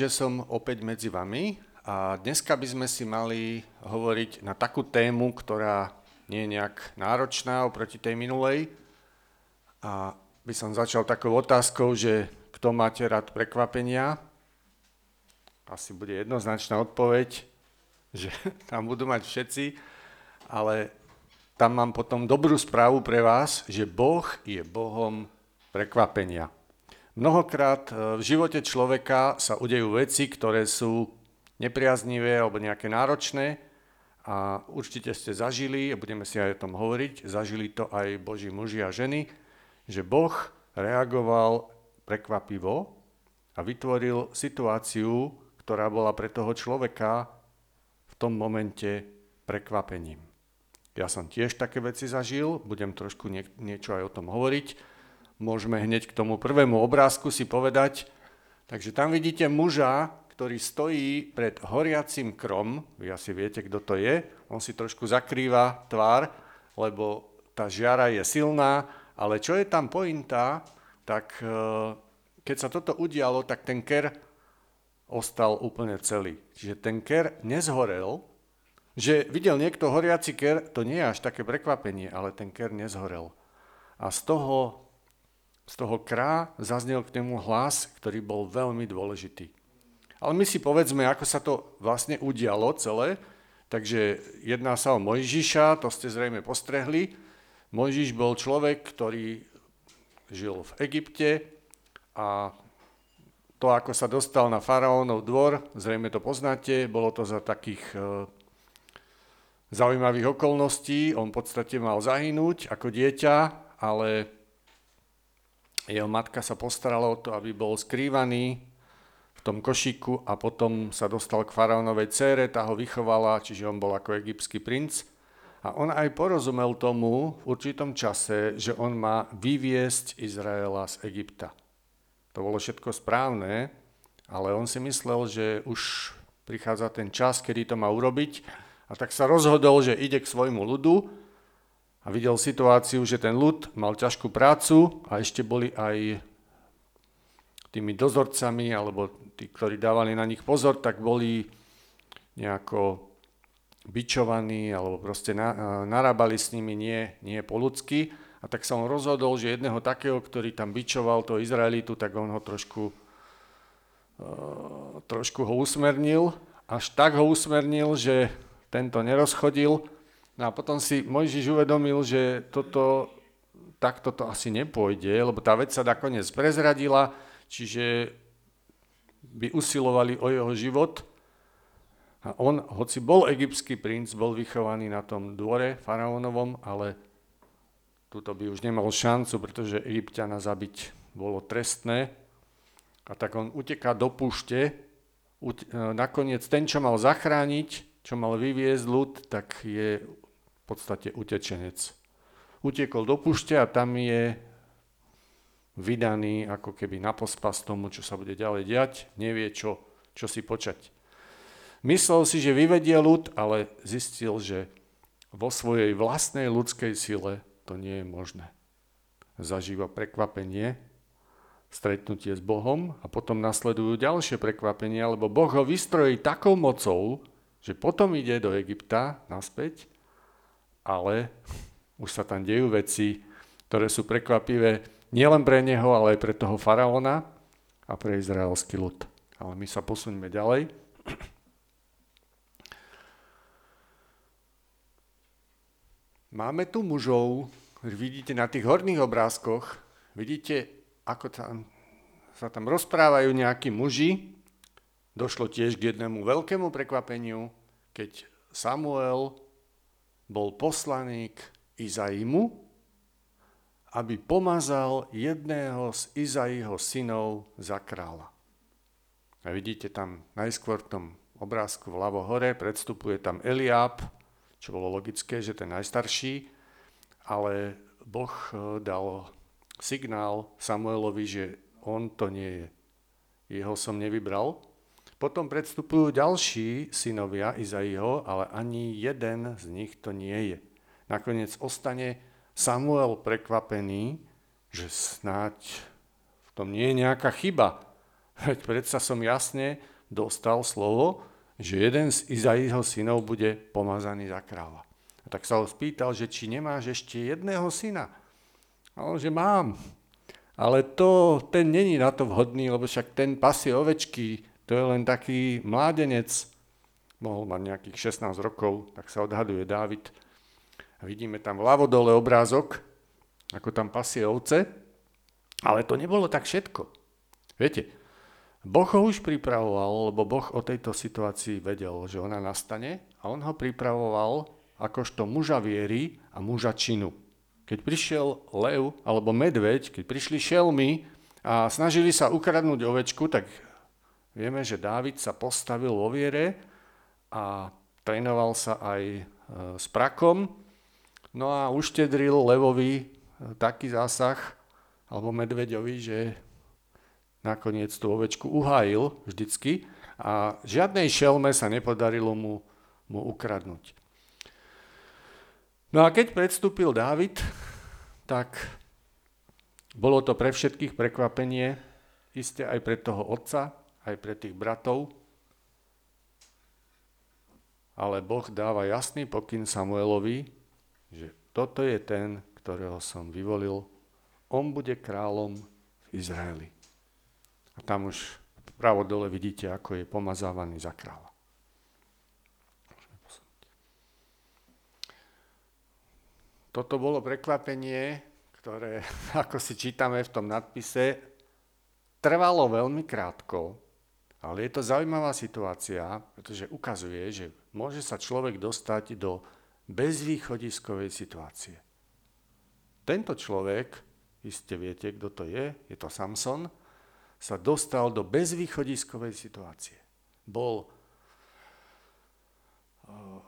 že som opäť medzi vami a dneska by sme si mali hovoriť na takú tému, ktorá nie je nejak náročná oproti tej minulej. A by som začal takou otázkou, že kto máte rád prekvapenia? Asi bude jednoznačná odpoveď, že tam budú mať všetci, ale tam mám potom dobrú správu pre vás, že Boh je Bohom prekvapenia. Mnohokrát e, v živote človeka sa udejú veci, ktoré sú nepriaznivé alebo nejaké náročné a určite ste zažili, a budeme si aj o tom hovoriť, zažili to aj Boží muži a ženy, že Boh reagoval prekvapivo a vytvoril situáciu, ktorá bola pre toho človeka v tom momente prekvapením. Ja som tiež také veci zažil, budem trošku nie, niečo aj o tom hovoriť, môžeme hneď k tomu prvému obrázku si povedať. Takže tam vidíte muža, ktorý stojí pred horiacim krom. Vy asi viete, kto to je. On si trošku zakrýva tvár, lebo tá žiara je silná. Ale čo je tam pointa, tak e, keď sa toto udialo, tak ten ker ostal úplne celý. Čiže ten ker nezhorel, že videl niekto horiaci ker, to nie je až také prekvapenie, ale ten ker nezhorel. A z toho z toho krá zaznel k nemu hlas, ktorý bol veľmi dôležitý. Ale my si povedzme, ako sa to vlastne udialo celé. Takže jedná sa o Mojžiša, to ste zrejme postrehli. Mojžiš bol človek, ktorý žil v Egypte a to, ako sa dostal na faraónov dvor, zrejme to poznáte, bolo to za takých e, zaujímavých okolností. On v podstate mal zahynúť ako dieťa, ale jeho matka sa postarala o to, aby bol skrývaný v tom košiku a potom sa dostal k faraónovej cére, tá ho vychovala, čiže on bol ako egyptský princ. A on aj porozumel tomu v určitom čase, že on má vyviesť Izraela z Egypta. To bolo všetko správne, ale on si myslel, že už prichádza ten čas, kedy to má urobiť a tak sa rozhodol, že ide k svojmu ľudu videl situáciu, že ten ľud mal ťažkú prácu a ešte boli aj tými dozorcami, alebo tí, ktorí dávali na nich pozor, tak boli nejako bičovaní, alebo proste na, narábali s nimi nie, nie po ľudsky. A tak sa on rozhodol, že jedného takého, ktorý tam bičoval toho Izraelitu, tak on ho trošku, uh, trošku ho usmernil. Až tak ho usmernil, že tento nerozchodil No a potom si Mojžiš uvedomil, že toto, takto to asi nepôjde, lebo tá vec sa nakoniec prezradila, čiže by usilovali o jeho život. A on, hoci bol egyptský princ, bol vychovaný na tom dvore faraónovom, ale tuto by už nemal šancu, pretože Egyptiana zabiť bolo trestné. A tak on uteká do púšte. Nakoniec ten, čo mal zachrániť, čo mal vyviezť ľud, tak je podstate utečenec. Utiekol do púšte a tam je vydaný ako keby na pospas tomu, čo sa bude ďalej diať, nevie, čo, čo si počať. Myslel si, že vyvedie ľud, ale zistil, že vo svojej vlastnej ľudskej sile to nie je možné. Zažíva prekvapenie, stretnutie s Bohom a potom nasledujú ďalšie prekvapenia, lebo Boh ho vystrojí takou mocou, že potom ide do Egypta naspäť ale už sa tam dejú veci, ktoré sú prekvapivé nielen pre neho, ale aj pre toho faraóna a pre izraelský ľud. Ale my sa posuňme ďalej. Máme tu mužov, vidíte na tých horných obrázkoch, vidíte, ako tam, sa tam rozprávajú nejakí muži. Došlo tiež k jednému veľkému prekvapeniu, keď Samuel bol poslaný k Izaimu, aby pomazal jedného z Izaiho synov za kráľa. A vidíte tam najskôr v tom obrázku vľavo hore, predstupuje tam Eliáb, čo bolo logické, že ten najstarší, ale Boh eh, dal signál Samuelovi, že on to nie je. Jeho som nevybral, potom predstupujú ďalší synovia Izaiho, ale ani jeden z nich to nie je. Nakoniec ostane Samuel prekvapený, že snáď v tom nie je nejaká chyba. Veď predsa som jasne dostal slovo, že jeden z Izaiho synov bude pomazaný za kráľa. A tak sa ho spýtal, že či nemáš ešte jedného syna. A on, že mám. Ale to, ten není na to vhodný, lebo však ten pasie ovečky, to je len taký mládenec, mohol mať nejakých 16 rokov, tak sa odhaduje Dávid. A vidíme tam vľavo dole obrázok, ako tam pasie ovce, ale to nebolo tak všetko. Viete, Boh ho už pripravoval, lebo Boh o tejto situácii vedel, že ona nastane a on ho pripravoval akožto muža viery a muža činu. Keď prišiel lev alebo medveď, keď prišli šelmy a snažili sa ukradnúť ovečku, tak vieme, že Dávid sa postavil vo viere a trénoval sa aj e, s prakom. No a uštedril levovi e, taký zásah, alebo medveďovi, že nakoniec tú ovečku uhájil vždycky a žiadnej šelme sa nepodarilo mu, mu ukradnúť. No a keď predstúpil Dávid, tak bolo to pre všetkých prekvapenie, isté aj pre toho otca, aj pre tých bratov, ale Boh dáva jasný pokyn Samuelovi, že toto je ten, ktorého som vyvolil, on bude kráľom v Izraeli. A tam už pravo dole vidíte, ako je pomazávaný za kráľa. Toto bolo prekvapenie, ktoré, ako si čítame v tom nadpise, trvalo veľmi krátko, ale je to zaujímavá situácia, pretože ukazuje, že môže sa človek dostať do bezvýchodiskovej situácie. Tento človek, iste viete, kto to je, je to Samson, sa dostal do bezvýchodiskovej situácie. Bol eh,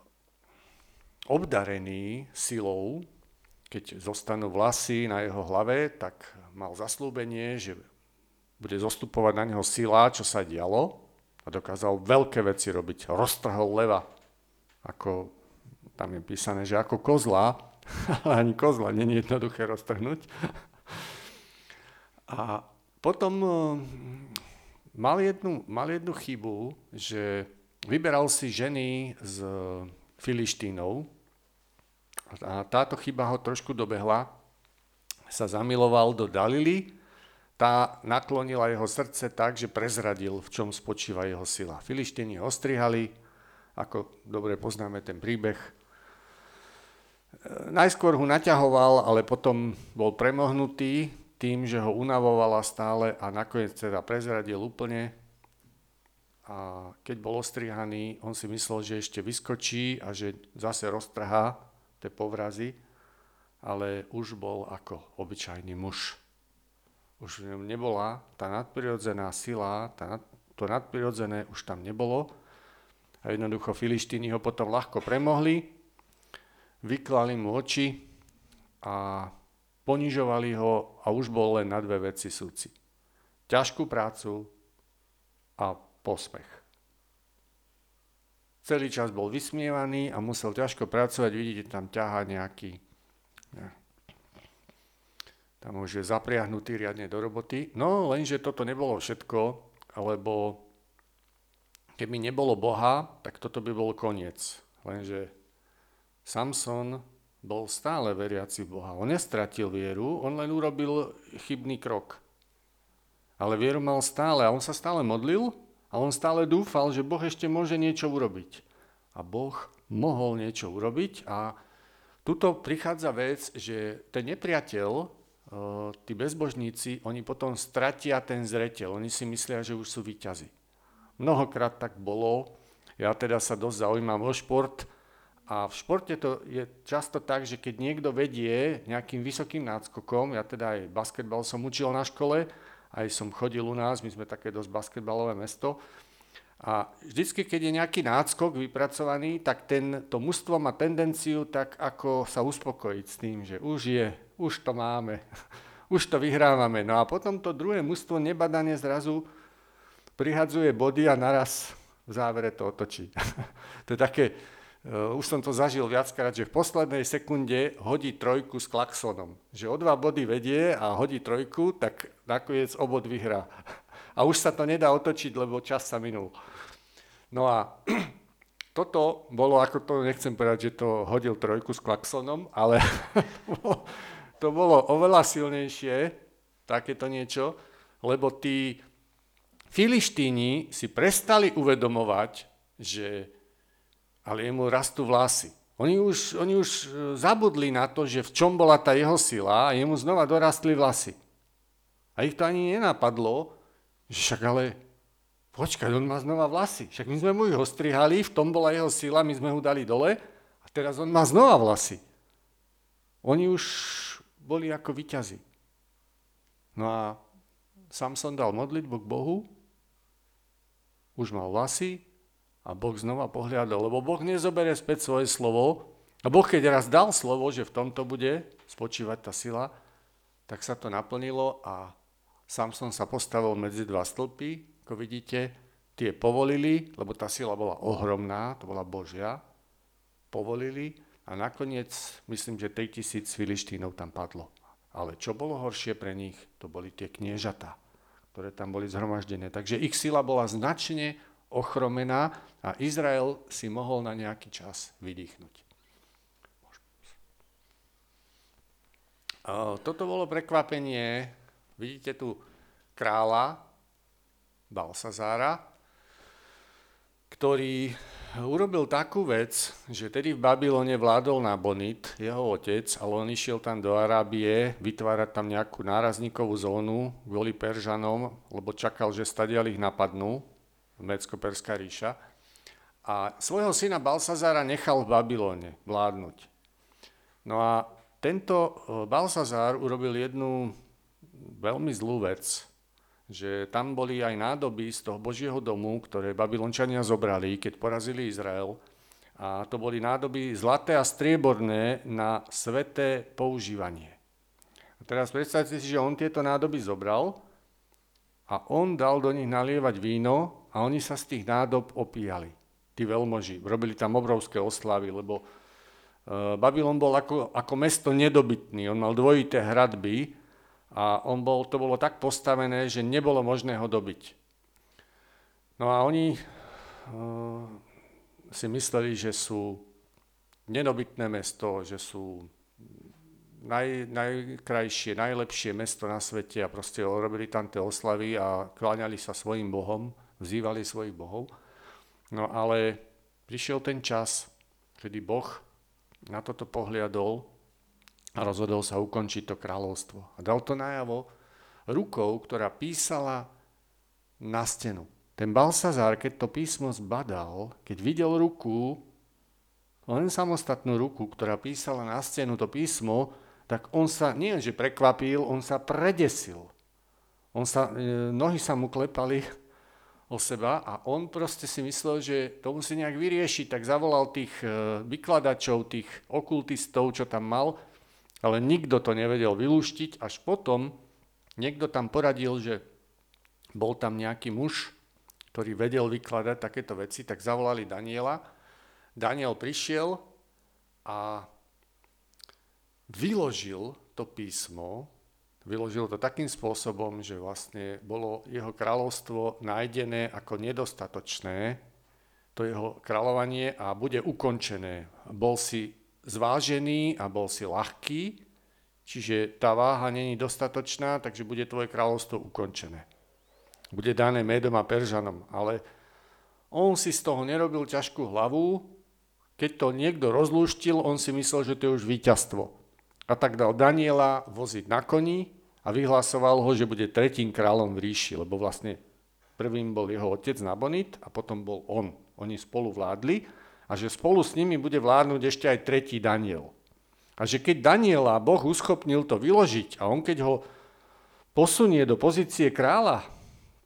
obdarený silou, keď zostanú vlasy na jeho hlave, tak mal zaslúbenie, že bude zostupovať na neho sila, čo sa dialo a dokázal veľké veci robiť. Roztrhol leva, ako tam je písané, že ako kozla, ale ani kozla není jednoduché roztrhnúť. A potom eh, mal jednu, mal jednu chybu, že vyberal si ženy z Filištínov a táto chyba ho trošku dobehla. Sa zamiloval do Dalily, tá naklonila jeho srdce tak, že prezradil, v čom spočíva jeho sila. Filištíni ho ostrihali, ako dobre poznáme ten príbeh. Eh, najskôr ho naťahoval, ale potom bol premohnutý tým, že ho unavovala stále a nakoniec teda prezradil úplne. A keď bol ostrihaný, on si myslel, že ešte vyskočí a že zase roztrhá tie povrazy, ale už bol ako obyčajný muž. Už v ňom nebola tá nadprirodzená sila, tá, to nadprirodzené už tam nebolo. A jednoducho filištíny ho potom ľahko premohli, vyklali mu oči a ponižovali ho a už bol len na dve veci súci. Ťažkú prácu a posmech. Celý čas bol vysmievaný a musel ťažko pracovať, vidíte, tam ťaha nejaký, ja, tam už je zapriahnutý riadne do roboty. No, lenže toto nebolo všetko, lebo keby nebolo Boha, tak toto by bol koniec. Lenže Samson bol stále veriaci v Boha. On nestratil vieru, on len urobil chybný krok. Ale vieru mal stále a on sa stále modlil a on stále dúfal, že Boh ešte môže niečo urobiť. A Boh mohol niečo urobiť a tuto prichádza vec, že ten nepriateľ, tí bezbožníci, oni potom stratia ten zreteľ. Oni si myslia, že už sú výťazi. Mnohokrát tak bolo. Ja teda sa dosť zaujímam o šport, a v športe to je často tak, že keď niekto vedie nejakým vysokým náskokom, ja teda aj basketbal som učil na škole, aj som chodil u nás, my sme také dosť basketbalové mesto, a vždycky, keď je nejaký náskok vypracovaný, tak ten, to mužstvo má tendenciu tak ako sa uspokojiť s tým, že už je, už to máme, už to vyhrávame. No a potom to druhé mužstvo nebadane zrazu prihadzuje body a naraz v závere to otočí. to je také, Uh, už som to zažil viackrát, že v poslednej sekunde hodí trojku s klaxonom. Že o dva body vedie a hodí trojku, tak nakoniec obod vyhrá. a už sa to nedá otočiť, lebo čas sa minul. No a toto bolo, ako to nechcem povedať, že to hodil trojku s klaksonom, ale to bolo oveľa silnejšie, takéto niečo, lebo tí filištíni si prestali uvedomovať, že ale jemu rastú vlasy. Oni už, oni už e, zabudli na to, že v čom bola tá jeho sila a jemu znova dorastli vlasy. A ich to ani nenapadlo, že však ale počkaj, on má znova vlasy. Však my sme mu ich ostrihali, v tom bola jeho sila, my sme ho dali dole a teraz on má znova vlasy. Oni už boli ako vyťazi. No a Samson dal modlitbu k Bohu, už mal vlasy, a Boh znova pohľadol, lebo Boh nezoberie späť svoje slovo. A Boh, keď raz dal slovo, že v tomto bude spočívať tá sila, tak sa to naplnilo a Samson sa postavil medzi dva stĺpy, ako vidíte, tie povolili, lebo tá sila bola ohromná, to bola Božia, povolili a nakoniec myslím, že 3000 filištínov tam padlo. Ale čo bolo horšie pre nich, to boli tie kniežatá, ktoré tam boli zhromaždené. Takže ich sila bola značne ochromená a Izrael si mohol na nejaký čas vydýchnuť. Toto bolo prekvapenie. Vidíte tu kráľa Balsazára, ktorý urobil takú vec, že tedy v Babylone vládol Nabonit, jeho otec, ale on išiel tam do Arábie vytvárať tam nejakú nárazníkovú zónu kvôli Peržanom, lebo čakal, že stadial ich napadnú Mecko-Perská ríša. A svojho syna Balsazara nechal v Babylone vládnuť. No a tento e, Balsazar urobil jednu veľmi zlú vec, že tam boli aj nádoby z toho Božieho domu, ktoré Babylončania zobrali, keď porazili Izrael. A to boli nádoby zlaté a strieborné na sveté používanie. A teraz predstavte si, že on tieto nádoby zobral a on dal do nich nalievať víno a oni sa z tých nádob opíjali, tí veľmoži. Robili tam obrovské oslavy, lebo e, Babylon bol ako, ako mesto nedobytný, on mal dvojité hradby a on bol, to bolo tak postavené, že nebolo možné ho dobiť. No a oni uh, si mysleli, že sú nedobytné mesto, že sú naj, najkrajšie, najlepšie mesto na svete a proste robili tam tie oslavy a kláňali sa svojim bohom vzývali svojich bohov. No ale prišiel ten čas, kedy Boh na toto pohliadol a rozhodol sa ukončiť to kráľovstvo. A dal to najavo rukou, ktorá písala na stenu. Ten Balsazar, keď to písmo zbadal, keď videl ruku, len samostatnú ruku, ktorá písala na stenu to písmo, tak on sa nie že prekvapil, on sa predesil. On sa, e, nohy sa mu klepali o seba a on proste si myslel, že to musí nejak vyriešiť, tak zavolal tých e, vykladačov, tých okultistov, čo tam mal, ale nikto to nevedel vylúštiť, až potom niekto tam poradil, že bol tam nejaký muž, ktorý vedel vykladať takéto veci, tak zavolali Daniela. Daniel prišiel a vyložil to písmo Vyložil to takým spôsobom, že vlastne bolo jeho kráľovstvo nájdené ako nedostatočné, to jeho kráľovanie a bude ukončené. Bol si zvážený a bol si ľahký, čiže tá váha není dostatočná, takže bude tvoje kráľovstvo ukončené. Bude dané Médom a Peržanom, ale on si z toho nerobil ťažkú hlavu, keď to niekto rozlúštil, on si myslel, že to je už víťazstvo a tak dal Daniela voziť na koni a vyhlasoval ho, že bude tretím kráľom v ríši, lebo vlastne prvým bol jeho otec Nabonit a potom bol on. Oni spolu vládli a že spolu s nimi bude vládnuť ešte aj tretí Daniel. A že keď Daniela Boh uschopnil to vyložiť a on keď ho posunie do pozície kráľa,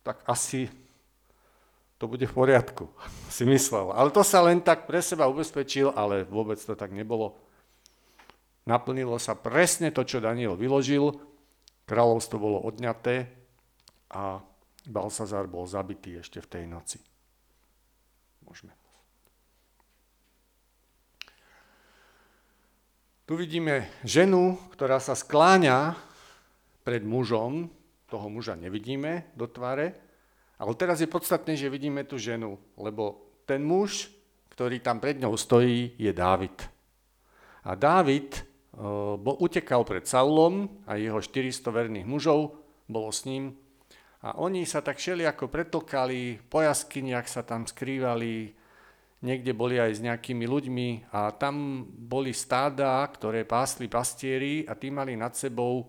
tak asi to bude v poriadku, si myslel. Ale to sa len tak pre seba ubezpečil, ale vôbec to tak nebolo. Naplnilo sa presne to, čo Daniel vyložil, kráľovstvo bolo odňaté a Balsazar bol zabitý ešte v tej noci. Môžeme. Tu vidíme ženu, ktorá sa skláňa pred mužom, toho muža nevidíme do tváre, Ale teraz je podstatné, že vidíme tú ženu, lebo ten muž, ktorý tam pred ňou stojí, je Dávid. A Dávid bol, utekal pred Saulom a jeho 400 verných mužov bolo s ním. A oni sa tak šeli ako pretlkali, po jaskyniach sa tam skrývali, niekde boli aj s nejakými ľuďmi a tam boli stáda, ktoré pásli pastieri a tí mali nad sebou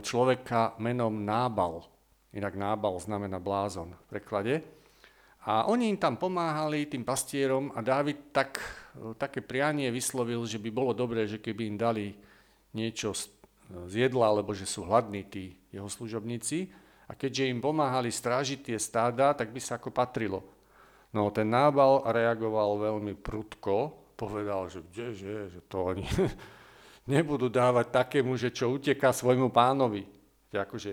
človeka menom Nábal. Inak Nábal znamená blázon v preklade. A oni im tam pomáhali, tým pastierom, a Dávid tak, také prianie vyslovil, že by bolo dobré, že keby im dali niečo z jedla, alebo že sú hladní tí jeho služobníci. A keďže im pomáhali strážiť tie stáda, tak by sa ako patrilo. No ten Nábal reagoval veľmi prudko, povedal, že kdeže, že to oni nebudú dávať takému, že čo uteká svojmu pánovi. Že akože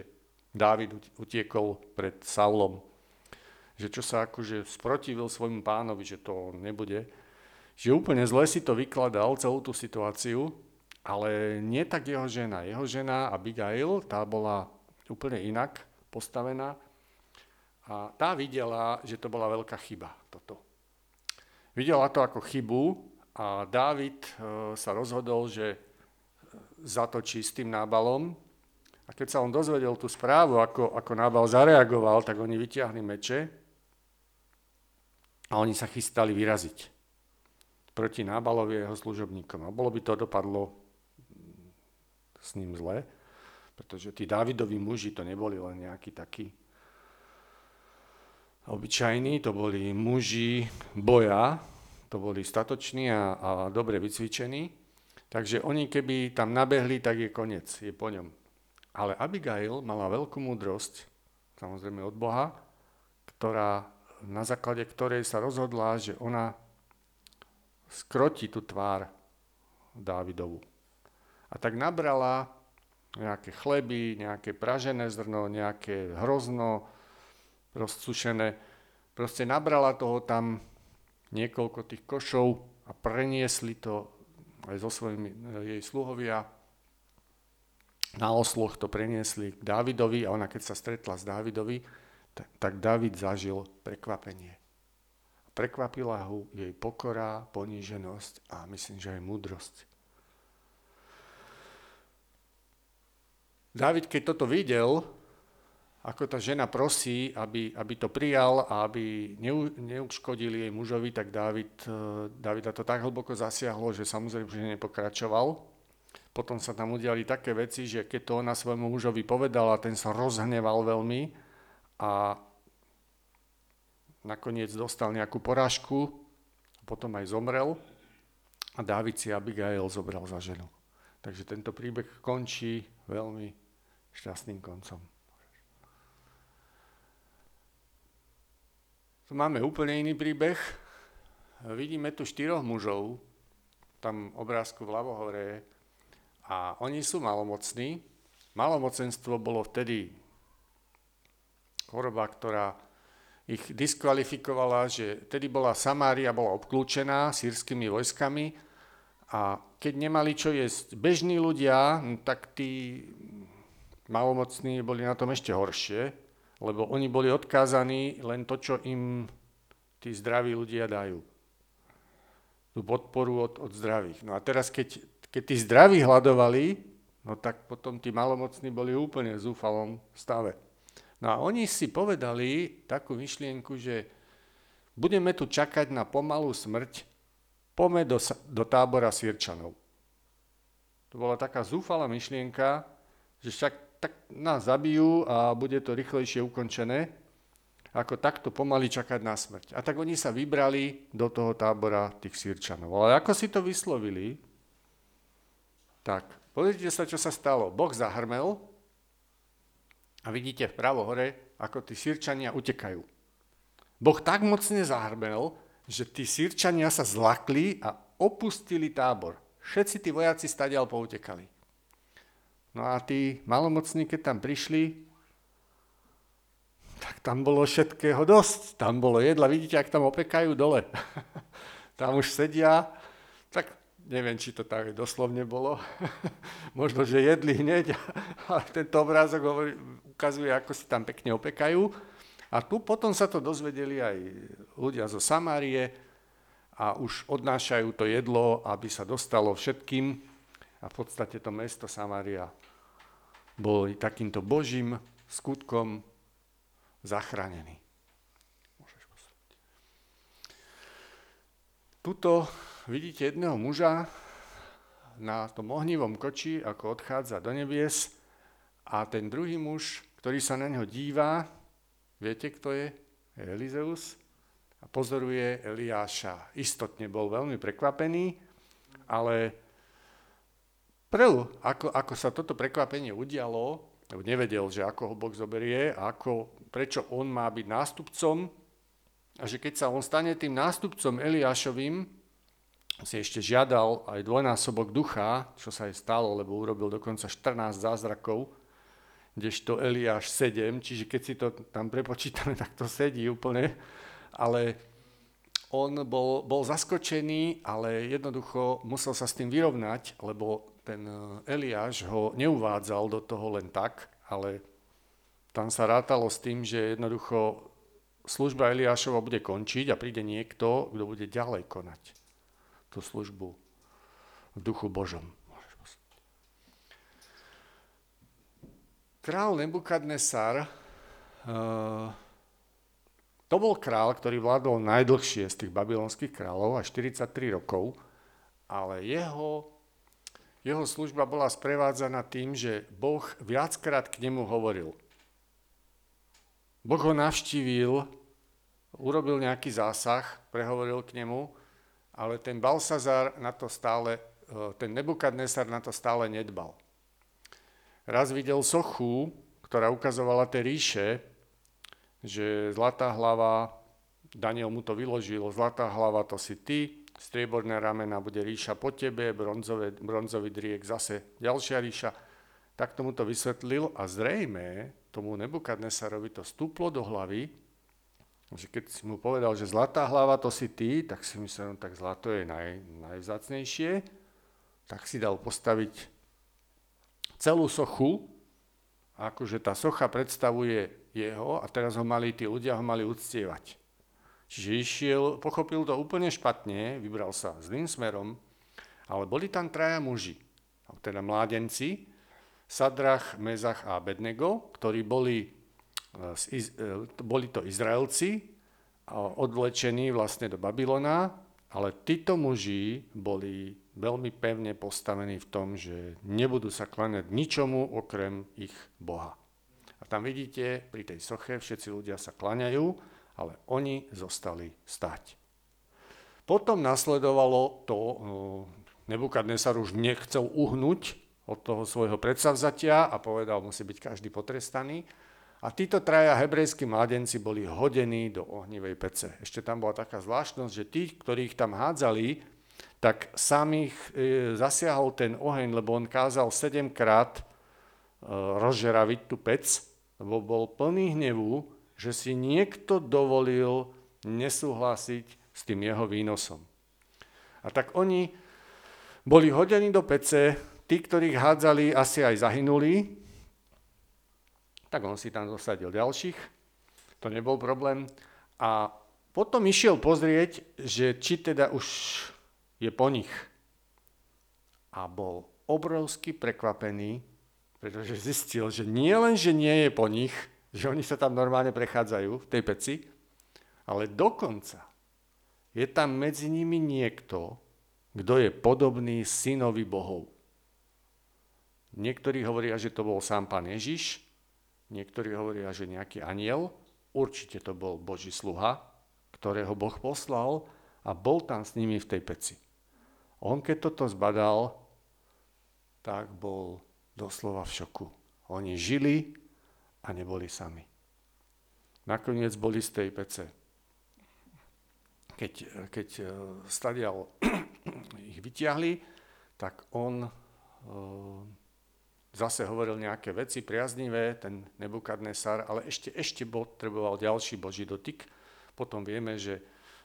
Dávid utiekol pred Saulom. Že čo sa akože sprotivil svojmu pánovi, že to nebude. Že úplne zle si to vykladal, celú tú situáciu, ale nie tak jeho žena. Jeho žena Abigail, tá bola úplne inak postavená a tá videla, že to bola veľká chyba toto. Videla to ako chybu a Dávid e, sa rozhodol, že zatočí s tým nábalom. A keď sa on dozvedel tú správu, ako, ako nábal zareagoval, tak oni vyťahli meče a oni sa chystali vyraziť proti nábalovi a jeho služobníkom. A bolo by to dopadlo s ním zle, pretože tí Dávidovi muži to neboli len nejakí takí obyčajní, to boli muži boja, to boli statoční a, a dobre vycvičení. Takže oni keby tam nabehli, tak je koniec, je po ňom. Ale Abigail mala veľkú múdrosť, samozrejme od Boha, ktorá, na základe ktorej sa rozhodla, že ona skroti tú tvár Dávidovu. A tak nabrala nejaké chleby, nejaké pražené zrno, nejaké hrozno rozsušené. Proste nabrala toho tam niekoľko tých košov a preniesli to aj so svojimi e, jej sluhovia na osloch to preniesli k Dávidovi a ona keď sa stretla s Dávidovi, tak, tak Dávid zažil prekvapenie. Prekvapila ho jej pokora, poníženosť a myslím, že aj múdrosť. Dávid, keď toto videl, ako tá žena prosí, aby, aby to prijal a aby neu, neuškodili jej mužovi, tak David, eh, Davida to tak hlboko zasiahlo, že samozrejme, že nepokračoval. Potom sa tam udiali také veci, že keď to ona svojmu mužovi povedala, ten sa rozhneval veľmi a nakoniec dostal nejakú porážku, potom aj zomrel a Dávid si Abigail zobral za ženu. Takže tento príbeh končí veľmi šťastným koncom. Tu máme úplne iný príbeh. Vidíme tu štyroch mužov, tam obrázku vľavo hore, a oni sú malomocní. Malomocenstvo bolo vtedy choroba, ktorá ich diskvalifikovala, že vtedy bola Samária bola obklúčená sírskymi vojskami a keď nemali čo jesť bežní ľudia, tak tí malomocní boli na tom ešte horšie, lebo oni boli odkázaní len to, čo im tí zdraví ľudia dajú. Tú podporu od, od zdravých. No a teraz, keď, keď tí zdraví hľadovali, no tak potom tí malomocní boli úplne v zúfalom stave. No a oni si povedali takú myšlienku, že budeme tu čakať na pomalú smrť, pome do, do tábora Sirčanov. To bola taká zúfalá myšlienka, že však tak nás zabijú a bude to rýchlejšie ukončené, ako takto pomaly čakať na smrť. A tak oni sa vybrali do toho tábora tých sírčanov. Ale ako si to vyslovili, tak pozrite sa, čo sa stalo. Boh zahrmel a vidíte vpravo hore, ako tí sírčania utekajú. Boh tak mocne zahrmel, že tí sírčania sa zlakli a opustili tábor. Všetci tí vojaci stadiaľ poutekali. No a tí malomocní, keď tam prišli, tak tam bolo všetkého dosť. Tam bolo jedla, vidíte, ak tam opekajú dole. tam už sedia, tak neviem, či to tak doslovne bolo. Možno, že jedli hneď, ale tento obrázok hovorí, ukazuje, ako si tam pekne opekajú. A tu potom sa to dozvedeli aj ľudia zo Samárie a už odnášajú to jedlo, aby sa dostalo všetkým. A v podstate to mesto Samária bolo takýmto božím skutkom zachránený. Tuto vidíte jedného muža na tom ohnivom koči, ako odchádza do nebies a ten druhý muž, ktorý sa na neho dívá, viete, kto je? Je Elizeus a pozoruje Eliáša. Istotne bol veľmi prekvapený, ale prv, ako, ako sa toto prekvapenie udialo, nevedel, že ako ho Boh zoberie, ako, prečo on má byť nástupcom a že keď sa on stane tým nástupcom Eliášovým, si ešte žiadal aj dvojnásobok ducha, čo sa aj stalo, lebo urobil dokonca 14 zázrakov, kdežto Eliáš 7, čiže keď si to tam prepočítame, tak to sedí úplne, ale on bol, bol zaskočený, ale jednoducho musel sa s tým vyrovnať, lebo ten Eliáš ho neuvádzal do toho len tak, ale tam sa rátalo s tým, že jednoducho služba Eliášova bude končiť a príde niekto, kto bude ďalej konať tú službu v duchu Božom. Král Nebukadnesar, uh, to bol král, ktorý vládol najdlhšie z tých babylonských kráľov, až 43 rokov, ale jeho, jeho služba bola sprevádzaná tým, že Boh viackrát k nemu hovoril – Boh ho navštívil, urobil nejaký zásah, prehovoril k nemu, ale ten Balsazar na to stále, e, ten Nebukadnesar na to stále nedbal. Raz videl sochu, ktorá ukazovala tie ríše, že zlatá hlava, Daniel mu to vyložil, zlatá hlava to si ty, strieborné ramena bude ríša po tebe, bronzové, bronzový driek zase ďalšia ríša. Tak tomu to vysvetlil a zrejme tomu Nebukadnesarovi to stúplo do hlavy, že keď si mu povedal, že zlatá hlava to si ty, tak si myslel, no tak zlato je naj, najvzácnejšie, tak si dal postaviť celú sochu, akože tá socha predstavuje jeho a teraz ho mali, tí ľudia ho mali uctievať. Čiže išiel, pochopil to úplne špatne, vybral sa zlým smerom, ale boli tam traja muži, teda mládenci, Sadrach, Mezach a Abednego, ktorí boli, e, e, boli to Izraelci, odvlečení vlastne do Babylona, ale títo muži boli veľmi pevne postavení v tom, že nebudú sa kláňať ničomu okrem ich Boha. A tam vidíte, pri tej soche všetci ľudia sa kláňajú, ale oni zostali stať. Potom nasledovalo to, e, Nebukadnesar už nechcel uhnúť od toho svojho predsavzatia a povedal, musí byť každý potrestaný. A títo traja hebrejskí mladenci boli hodení do ohnivej pece. Ešte tam bola taká zvláštnosť, že tí, ktorých tam hádzali, tak samých e, zasiahol ten oheň, lebo on kázal sedemkrát e, rozžeraviť tú pec, lebo bol plný hnevu, že si niekto dovolil nesúhlasiť s tým jeho výnosom. A tak oni boli hodení do pece, Tí, ktorých hádzali, asi aj zahynuli, tak on si tam zosadil ďalších, to nebol problém. A potom išiel pozrieť, že či teda už je po nich. A bol obrovsky prekvapený, pretože zistil, že nie len, že nie je po nich, že oni sa tam normálne prechádzajú v tej peci, ale dokonca je tam medzi nimi niekto, kto je podobný synovi Bohov. Niektorí hovoria, že to bol sám pán Ježiš, niektorí hovoria, že nejaký aniel, určite to bol Boží sluha, ktorého Boh poslal a bol tam s nimi v tej peci. On keď toto zbadal, tak bol doslova v šoku. Oni žili a neboli sami. Nakoniec boli z tej pece. Keď, keď e, stadial ich vyťahli, tak on e, zase hovoril nejaké veci priaznivé, ten Nebukadnesar, ale ešte, ešte potreboval ďalší Boží dotyk. Potom vieme, že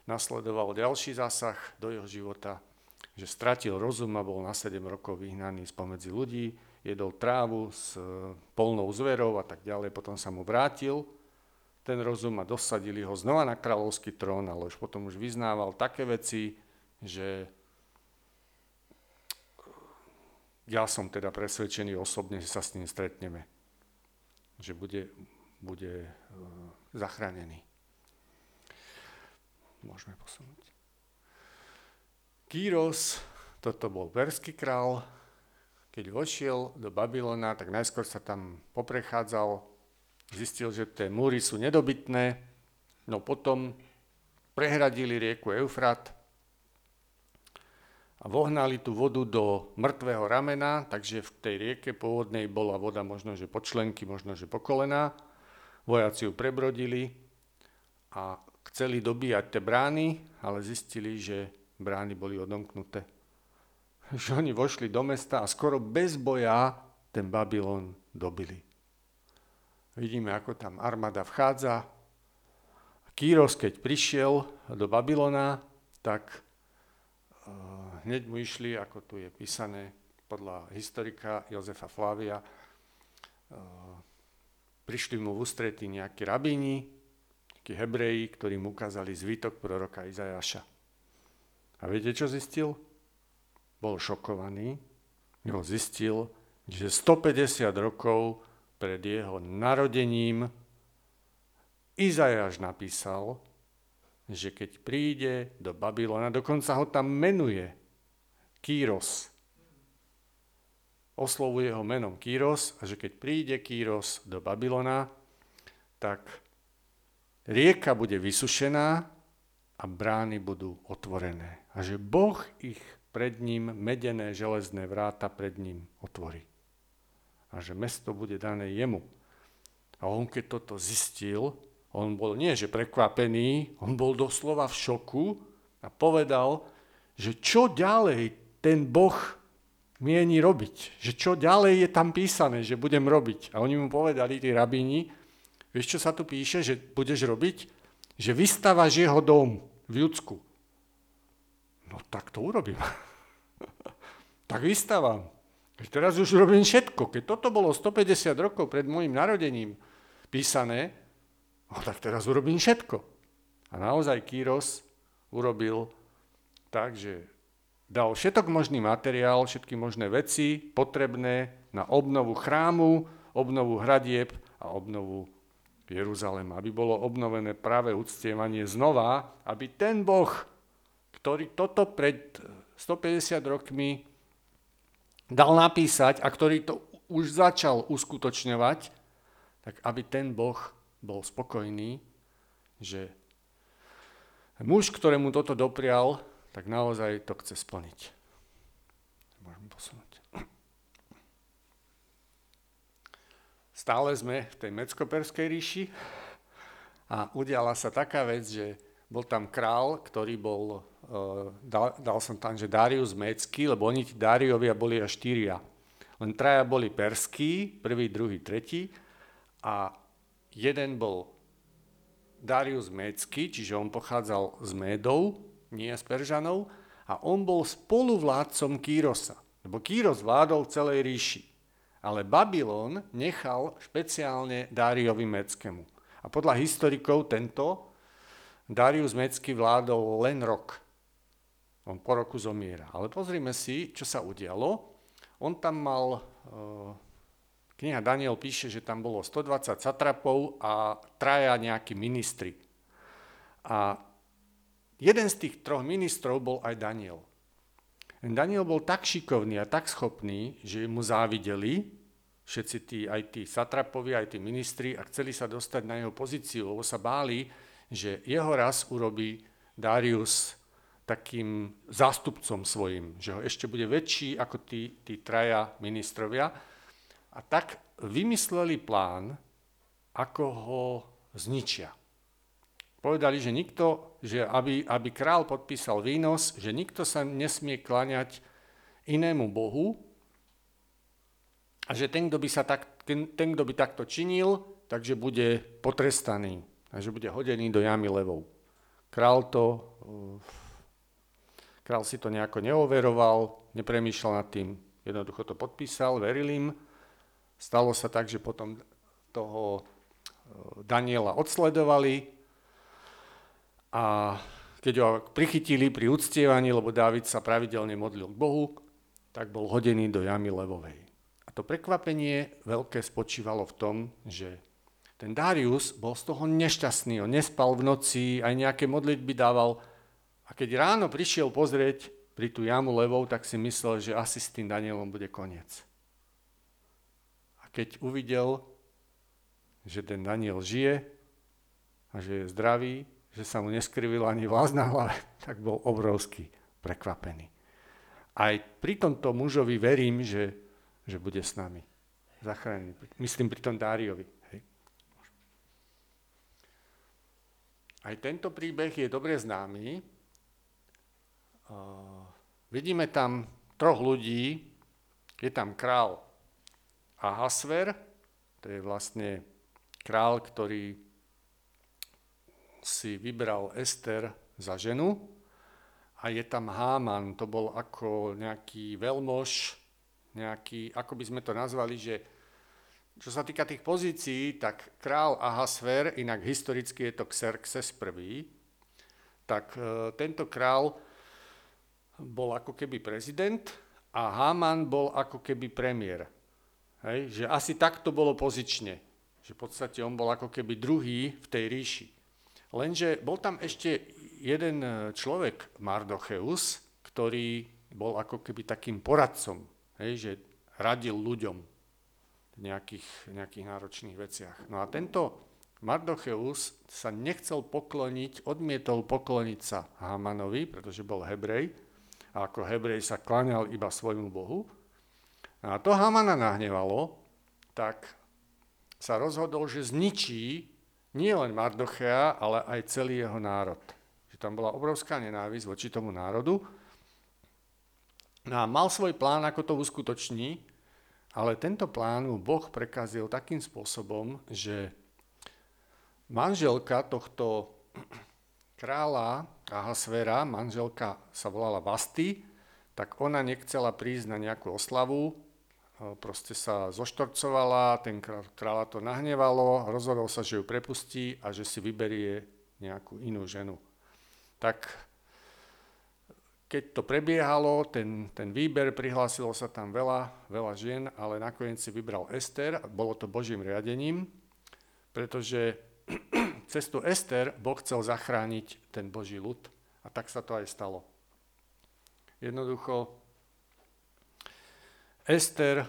nasledoval ďalší zásah do jeho života, že stratil rozum a bol na 7 rokov vyhnaný spomedzi ľudí, jedol trávu s e, polnou zverou a tak ďalej, potom sa mu vrátil ten rozum a dosadili ho znova na kráľovský trón, ale už potom už vyznával také veci, že ja som teda presvedčený osobne, že sa s ním stretneme. Že bude, bude uh, zachránený. Môžeme posunúť. Kýros, toto bol perský král, keď vošiel do Babylona, tak najskôr sa tam poprechádzal, zistil, že tie múry sú nedobytné, no potom prehradili rieku Eufrat a vohnali tú vodu do mŕtvého ramena, takže v tej rieke pôvodnej bola voda možno, že po možno, že po kolená. Vojaci ju prebrodili a chceli dobíjať tie brány, ale zistili, že brány boli odomknuté. Že oni vošli do mesta a skoro bez boja ten Babylon dobili. Vidíme, ako tam armáda vchádza. Kýros, keď prišiel do Babylona, tak uh, hneď mu išli, ako tu je písané podľa historika Jozefa Flavia, uh, prišli mu v ústretí nejakí rabíni, nejakí hebreji, ktorí mu ukázali zvytok proroka Izajaša. A viete, čo zistil? Bol šokovaný, lebo zistil, že 150 rokov pred jeho narodením Izajáš napísal, že keď príde do Babylona, dokonca ho tam menuje Kýros. Oslovuje ho menom Kýros a že keď príde Kýros do Babylona, tak rieka bude vysušená a brány budú otvorené. A že Boh ich pred ním, medené železné vráta pred ním otvorí a že mesto bude dané jemu. A on keď toto zistil, on bol nie že prekvapený, on bol doslova v šoku a povedal, že čo ďalej ten Boh mieni robiť. Že čo ďalej je tam písané, že budem robiť. A oni mu povedali, tí rabíni, vieš čo sa tu píše, že budeš robiť? Že vystávaš jeho dom v Judsku. No tak to urobím. tak vystávam. Teraz už robím všetko. Keď toto bolo 150 rokov pred môjim narodením písané, no tak teraz urobím všetko. A naozaj Kýros urobil tak, že dal všetok možný materiál, všetky možné veci potrebné na obnovu chrámu, obnovu hradieb a obnovu Jeruzalema. Aby bolo obnovené práve uctievanie znova, aby ten Boh, ktorý toto pred 150 rokmi dal napísať a ktorý to už začal uskutočňovať, tak aby ten Boh bol spokojný, že muž, ktorému toto doprial, tak naozaj to chce splniť. Môžeme posunúť. Stále sme v tej Meckoperskej ríši a udiala sa taká vec, že bol tam král, ktorý bol Eh, dal, dal som tam, že Darius Mecký, lebo oni ti Dariovia boli až štyria. Len traja boli perskí, prvý, druhý, tretí a jeden bol Darius Mecký, čiže on pochádzal z Médov, nie z Peržanov, a on bol spoluvládcom Kýrosa, lebo Kýros vládol celej ríši. Ale Babylon nechal špeciálne Dáriovi Meckému. A podľa historikov tento Darius Mecký vládol len rok. On po roku zomiera. Ale pozrime si, čo sa udialo. On tam mal, eh, kniha Daniel píše, že tam bolo 120 satrapov a traja nejakí ministri. A jeden z tých troch ministrov bol aj Daniel. Daniel bol tak šikovný a tak schopný, že mu závideli všetci tí, aj tí satrapovi, aj tí ministri a chceli sa dostať na jeho pozíciu, lebo sa báli, že jeho raz urobí Darius takým zástupcom svojim, že ho ešte bude väčší ako tí, tí traja ministrovia. A tak vymysleli plán, ako ho zničia. Povedali, že nikto, že aby, aby král podpísal výnos, že nikto sa nesmie kláňať inému bohu a že ten, kto by, sa tak, ten, ten, kto by takto činil, takže bude potrestaný a že bude hodený do jamy levou. Král to Král si to nejako neoveroval, nepremýšľal nad tým, jednoducho to podpísal, veril im. Stalo sa tak, že potom toho Daniela odsledovali a keď ho prichytili pri uctievaní, lebo Dávid sa pravidelne modlil k Bohu, tak bol hodený do jamy levovej. A to prekvapenie veľké spočívalo v tom, že ten Darius bol z toho nešťastný, on nespal v noci, aj nejaké modlitby dával. A keď ráno prišiel pozrieť pri tú jamu levou, tak si myslel, že asi s tým Danielom bude koniec. A keď uvidel, že ten Daniel žije a že je zdravý, že sa mu neskrivil ani vlast na hlave, tak bol obrovský prekvapený. Aj pri tomto mužovi verím, že, že bude s nami zachránený. Myslím pri tom Dáriovi. Hej. Aj tento príbeh je dobre známy. Uh, vidíme tam troch ľudí. Je tam král Ahasver, to je vlastne král, ktorý si vybral Ester za ženu a je tam Háman, to bol ako nejaký veľmož, nejaký, ako by sme to nazvali, že čo sa týka tých pozícií, tak král Ahasver, inak historicky je to Xerxes I, tak e, tento král bol ako keby prezident a Haman bol ako keby premiér. Hej, že asi takto bolo pozične. Že v podstate on bol ako keby druhý v tej ríši. Lenže bol tam ešte jeden e, človek, Mardocheus, ktorý bol ako keby takým poradcom, hej, že radil ľuďom nejakých, nejakých náročných veciach. No a tento Mardocheus sa nechcel pokloniť, odmietol pokloniť sa Hamanovi, pretože bol Hebrej, a ako Hebrej sa kláňal iba svojmu Bohu. A to Hamana nahnevalo, tak sa rozhodol, že zničí nie len Mardochea, ale aj celý jeho národ. Že tam bola obrovská nenávisť voči tomu národu. No a mal svoj plán, ako to uskutoční, ale tento plán mu Boh prekazil takým spôsobom, že manželka tohto kráľa Ahasvera, manželka sa volala Vasty, tak ona nechcela prísť na nejakú oslavu, proste sa zoštorcovala, ten kráľa to nahnevalo, rozhodol sa, že ju prepustí a že si vyberie nejakú inú ženu. Tak keď to prebiehalo, ten, ten výber, prihlásilo sa tam veľa, veľa žien, ale nakoniec si vybral Ester, bolo to Božím riadením, pretože cez tú Ester Boh chcel zachrániť ten Boží ľud a tak sa to aj stalo. Jednoducho Ester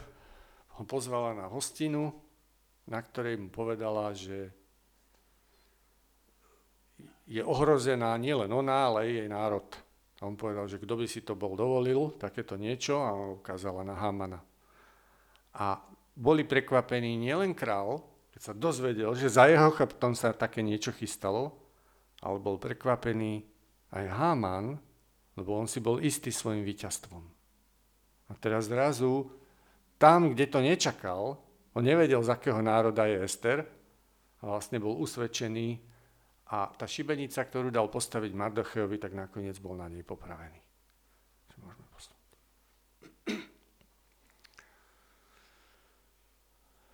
ho pozvala na hostinu, na ktorej mu povedala, že je ohrozená nielen ona, ale aj jej národ. A on povedal, že kto by si to bol dovolil, takéto niečo, a ukázala na Hamana. A boli prekvapení nielen král, keď sa dozvedel, že za jeho chrbtom sa také niečo chystalo, ale bol prekvapený aj Haman, lebo on si bol istý svojim víťazstvom. A teraz zrazu, tam, kde to nečakal, on nevedel, z akého národa je Ester, a vlastne bol usvedčený a tá šibenica, ktorú dal postaviť Mardocheovi, tak nakoniec bol na nej popravený. Môžeme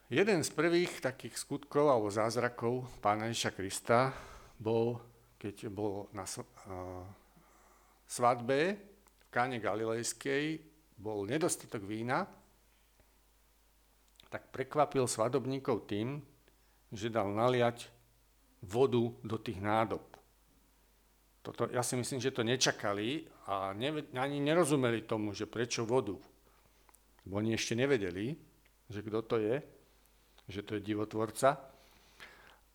Jeden z prvých takých skutkov alebo zázrakov pána Ježa Krista bol, keď bol na svadbe v Káne Galilejskej bol nedostatok vína, tak prekvapil svadobníkov tým, že dal naliať vodu do tých nádob. Toto, ja si myslím, že to nečakali a ne, ani nerozumeli tomu, že prečo vodu. Bo oni ešte nevedeli, že kto to je, že to je divotvorca.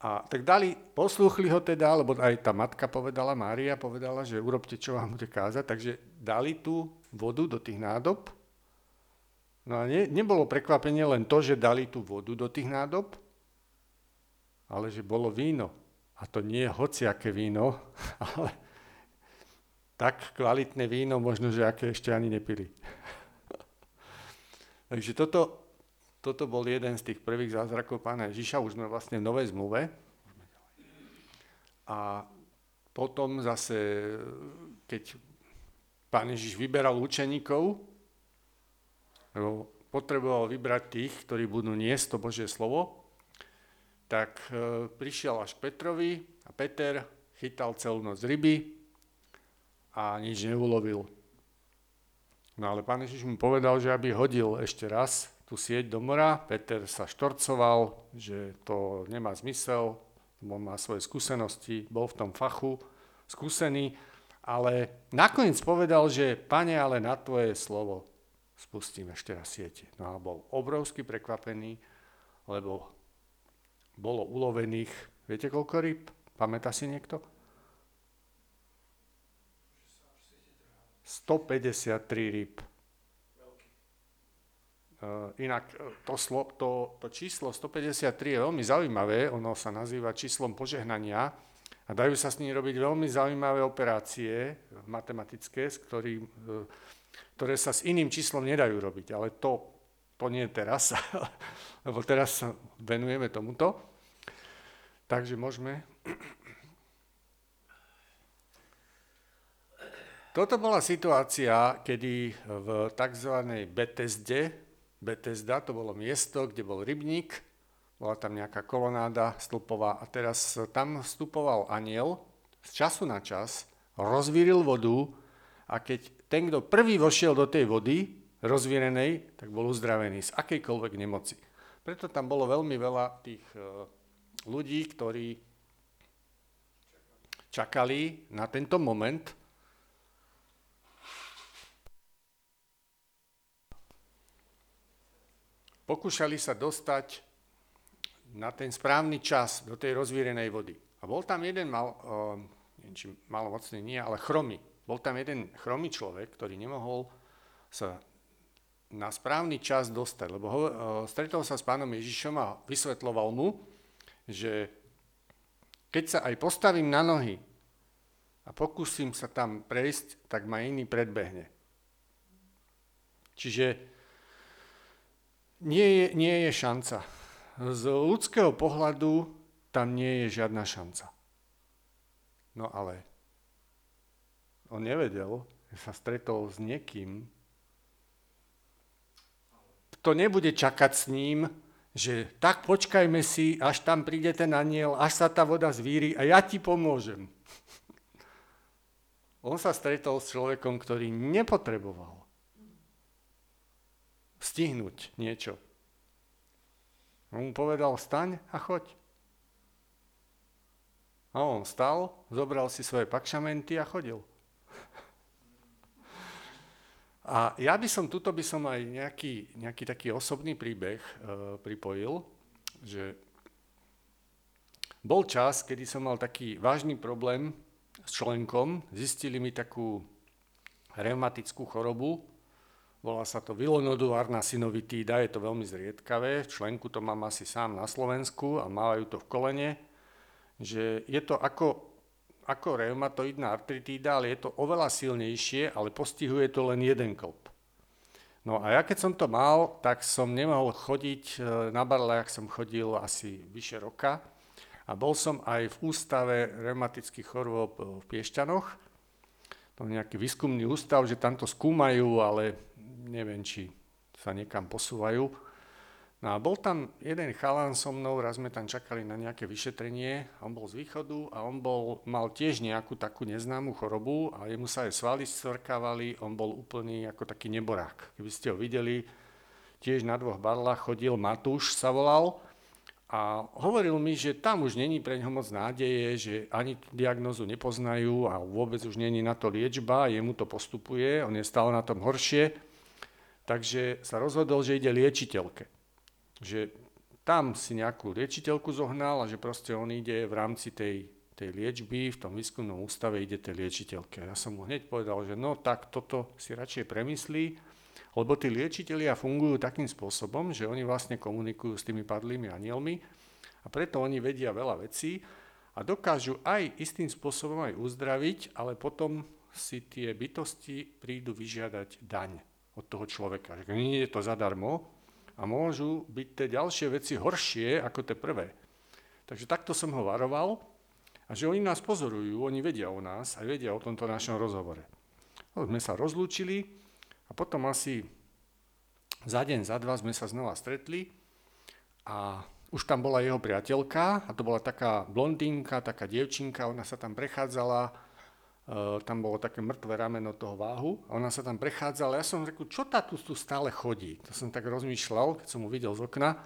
A tak dali, poslúchli ho teda, lebo aj tá matka povedala, Mária povedala, že urobte, čo vám bude kázať, takže dali tú vodu do tých nádob. No a ne, nebolo prekvapenie len to, že dali tú vodu do tých nádob, ale že bolo víno. A to nie je hociaké víno, ale tak kvalitné víno, možno, že aké ešte ani nepili. Takže toto, toto bol jeden z tých prvých zázrakov pána Ježiša, už sme vlastne v Novej zmluve. A potom zase, keď pán Ježiš vyberal učeníkov, lebo potreboval vybrať tých, ktorí budú niesť to Božie slovo, tak e, prišiel až k Petrovi a Peter chytal celú noc ryby a nič neulovil. No ale pán Ježiš mu povedal, že aby hodil ešte raz tú sieť do mora. Peter sa štorcoval, že to nemá zmysel, on má svoje skúsenosti, bol v tom fachu skúsený, ale nakoniec povedal, že pane, ale na tvoje slovo spustím ešte raz siete. No a bol obrovsky prekvapený, lebo bolo ulovených, viete koľko ryb? Pamätá si niekto? 153 ryb. Uh, inak e, to, slo, to, to číslo 153 je veľmi zaujímavé, ono sa nazýva číslom požehnania a dajú sa s ním robiť veľmi zaujímavé operácie matematické, s ktorým, uh, ktoré sa s iným číslom nedajú robiť, ale to, to nie teraz, lebo teraz sa venujeme tomuto. Takže môžeme Toto bola situácia, kedy v tzv. Betesde, Betesda to bolo miesto, kde bol rybník, bola tam nejaká kolonáda stĺpová a teraz tam vstupoval aniel z času na čas, rozvíril vodu a keď ten, kto prvý vošiel do tej vody rozvírenej, tak bol uzdravený z akejkoľvek nemoci. Preto tam bolo veľmi veľa tých e, ľudí, ktorí čakali na tento moment, pokúšali sa dostať na ten správny čas do tej rozvírenej vody. A bol tam jeden mal, uh, neviem, či malomocný nie, ale chromy. Bol tam jeden chromý človek, ktorý nemohol sa na správny čas dostať, lebo ho, uh, stretol sa s pánom Ježišom a vysvetloval mu, že keď sa aj postavím na nohy a pokúsim sa tam prejsť, tak ma iný predbehne. Čiže nie je, nie je šanca. Z ľudského pohľadu tam nie je žiadna šanca. No ale on nevedel, že sa stretol s niekým, kto nebude čakať s ním, že tak počkajme si, až tam príde ten aniel, až sa tá voda zvíri a ja ti pomôžem. On sa stretol s človekom, ktorý nepotreboval stihnúť niečo. On mu povedal, staň a choď. A on stal, zobral si svoje pakšamenty a chodil. A ja by som, tuto by som aj nejaký, nejaký taký osobný príbeh e, pripojil, že bol čas, kedy som mal taký vážny problém s členkom, zistili mi takú reumatickú chorobu, Volá sa to vilonodulárna synovitída, je to veľmi zriedkavé. Členku to mám asi sám na Slovensku a mávajú to v kolene, že je to ako, ako reumatoidná artritída, ale je to oveľa silnejšie, ale postihuje to len jeden klb. No a ja keď som to mal, tak som nemohol chodiť, e, na barle, ak som chodil asi vyše roka. A bol som aj v ústave reumatických chorôb v Piešťanoch. To je nejaký výskumný ústav, že tam to skúmajú, ale neviem, či sa niekam posúvajú. No a bol tam jeden chalán so mnou, raz sme tam čakali na nejaké vyšetrenie, on bol z východu a on bol, mal tiež nejakú takú neznámu chorobu a jemu sa aj svaly stvrkávali, on bol úplný ako taký neborák. Keby ste ho videli, tiež na dvoch barlách chodil, Matúš sa volal a hovoril mi, že tam už není pre ňoho moc nádeje, že ani diagnozu nepoznajú a vôbec už není na to liečba, jemu to postupuje, on je stále na tom horšie takže sa rozhodol, že ide liečiteľke. Že tam si nejakú liečiteľku zohnal a že proste on ide v rámci tej, tej liečby, v tom výskumnom ústave ide tej liečiteľke. Ja som mu hneď povedal, že no tak toto si radšej premyslí, lebo tí liečitelia fungujú takým spôsobom, že oni vlastne komunikujú s tými padlými anielmi a preto oni vedia veľa vecí a dokážu aj istým spôsobom aj uzdraviť, ale potom si tie bytosti prídu vyžiadať daň od toho človeka. Že nie je to zadarmo a môžu byť tie ďalšie veci horšie ako tie prvé. Takže takto som ho varoval a že oni nás pozorujú, oni vedia o nás a vedia o tomto našom rozhovore. No, sme sa rozlúčili a potom asi za deň, za dva sme sa znova stretli a už tam bola jeho priateľka a to bola taká blondínka, taká dievčinka, ona sa tam prechádzala, tam bolo také mŕtve rameno toho váhu a ona sa tam prechádzala. Ja som řekl, čo tá tu, tu stále chodí? To som tak rozmýšľal, keď som mu videl z okna.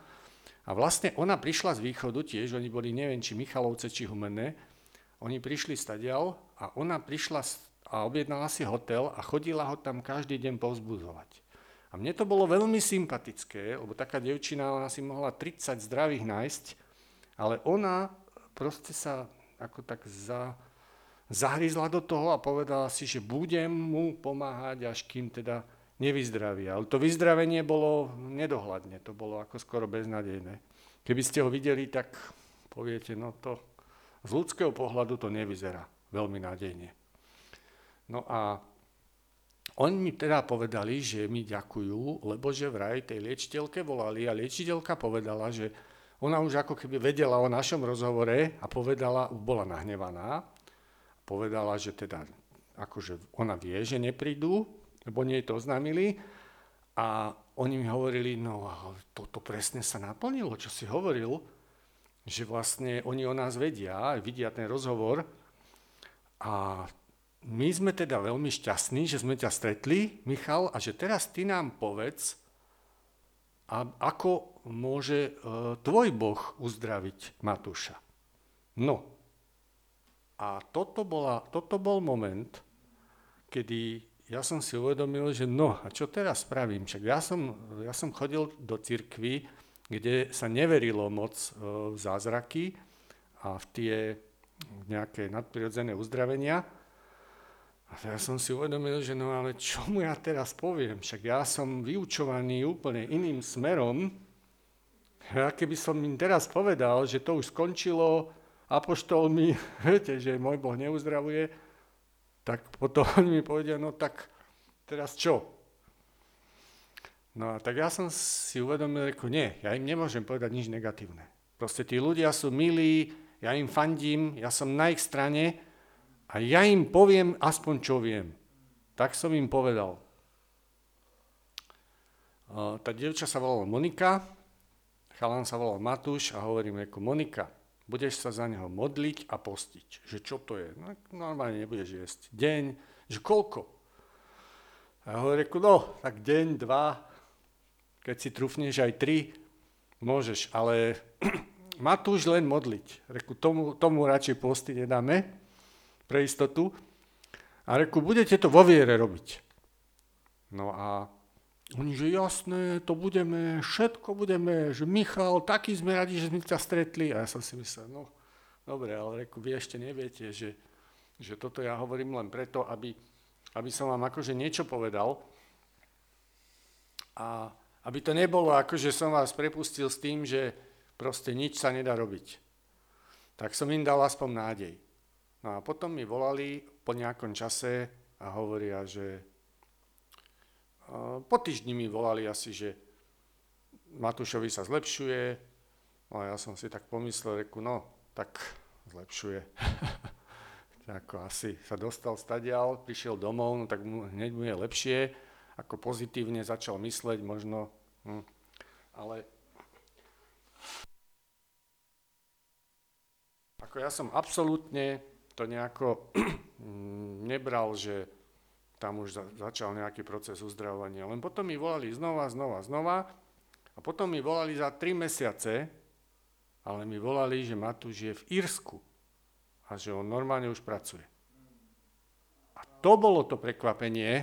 A vlastne ona prišla z východu tiež, oni boli neviem, či Michalovce, či Humenné. Oni prišli stadial a ona prišla a objednala si hotel a chodila ho tam každý deň povzbudzovať. A mne to bolo veľmi sympatické, lebo taká devčina, ona si mohla 30 zdravých nájsť, ale ona proste sa ako tak za, zahryzla do toho a povedala si, že budem mu pomáhať, až kým teda nevyzdraví. Ale to vyzdravenie bolo nedohľadne, to bolo ako skoro beznadejné. Keby ste ho videli, tak poviete, no to z ľudského pohľadu to nevyzerá veľmi nádejne. No a oni mi teda povedali, že mi ďakujú, lebo že vraj tej liečiteľke volali a liečiteľka povedala, že ona už ako keby vedela o našom rozhovore a povedala, bola nahnevaná, povedala, že teda akože ona vie, že neprídu, lebo nie to oznámili a oni mi hovorili, no toto presne sa naplnilo, čo si hovoril, že vlastne oni o nás vedia, vidia ten rozhovor a my sme teda veľmi šťastní, že sme ťa stretli, Michal, a že teraz ty nám povedz, a ako môže e, tvoj Boh uzdraviť Matúša. No, a toto, bola, toto bol moment, kedy ja som si uvedomil, že no, a čo teraz spravím? Však ja som, ja som chodil do cirkvy, kde sa neverilo moc e, v zázraky a v tie nejaké nadprirodzené uzdravenia. A ja som si uvedomil, že no ale čo mu ja teraz poviem? Však ja som vyučovaný úplne iným smerom. Ja keby som im teraz povedal, že to už skončilo, apoštol mi, viete, že môj Boh neuzdravuje, tak potom mi povedia, no tak teraz čo? No a tak ja som si uvedomil, že nie, ja im nemôžem povedať nič negatívne. Proste tí ľudia sú milí, ja im fandím, ja som na ich strane, a ja im poviem aspoň, čo viem. Tak som im povedal. Tá dievča sa volala Monika, chalán sa volal Matúš a hovorím ako Monika, budeš sa za neho modliť a postiť. Že čo to je? No, normálne nebudeš jesť. Deň, že koľko? A hovorím, no, tak deň, dva, keď si trúfneš aj tri, môžeš, ale Matúš len modliť. Reku, tomu, tomu radšej postiť nedáme pre istotu. A reku, budete to vo viere robiť. No a oni, že jasné, to budeme, všetko budeme, že Michal, taký sme radi, že sme ťa stretli. A ja som si myslel, no dobre, ale reku, vy ešte neviete, že, že toto ja hovorím len preto, aby, aby som vám akože niečo povedal. A aby to nebolo ako, že som vás prepustil s tým, že proste nič sa nedá robiť. Tak som im dal aspoň nádej. No a potom mi volali po nejakom čase a hovoria, že po týždni mi volali asi, že Matúšovi sa zlepšuje. No a ja som si tak pomyslel, reku, no, tak zlepšuje. ako asi sa dostal stadial, prišiel domov, no tak mu, hneď mu je lepšie, ako pozitívne začal mysleť možno, hm, ale ako ja som absolútne to nejako nebral, že tam už začal nejaký proces uzdravovania. Len potom mi volali znova, znova, znova a potom mi volali za tri mesiace, ale mi volali, že Matúš je v Írsku a že on normálne už pracuje. A to bolo to prekvapenie,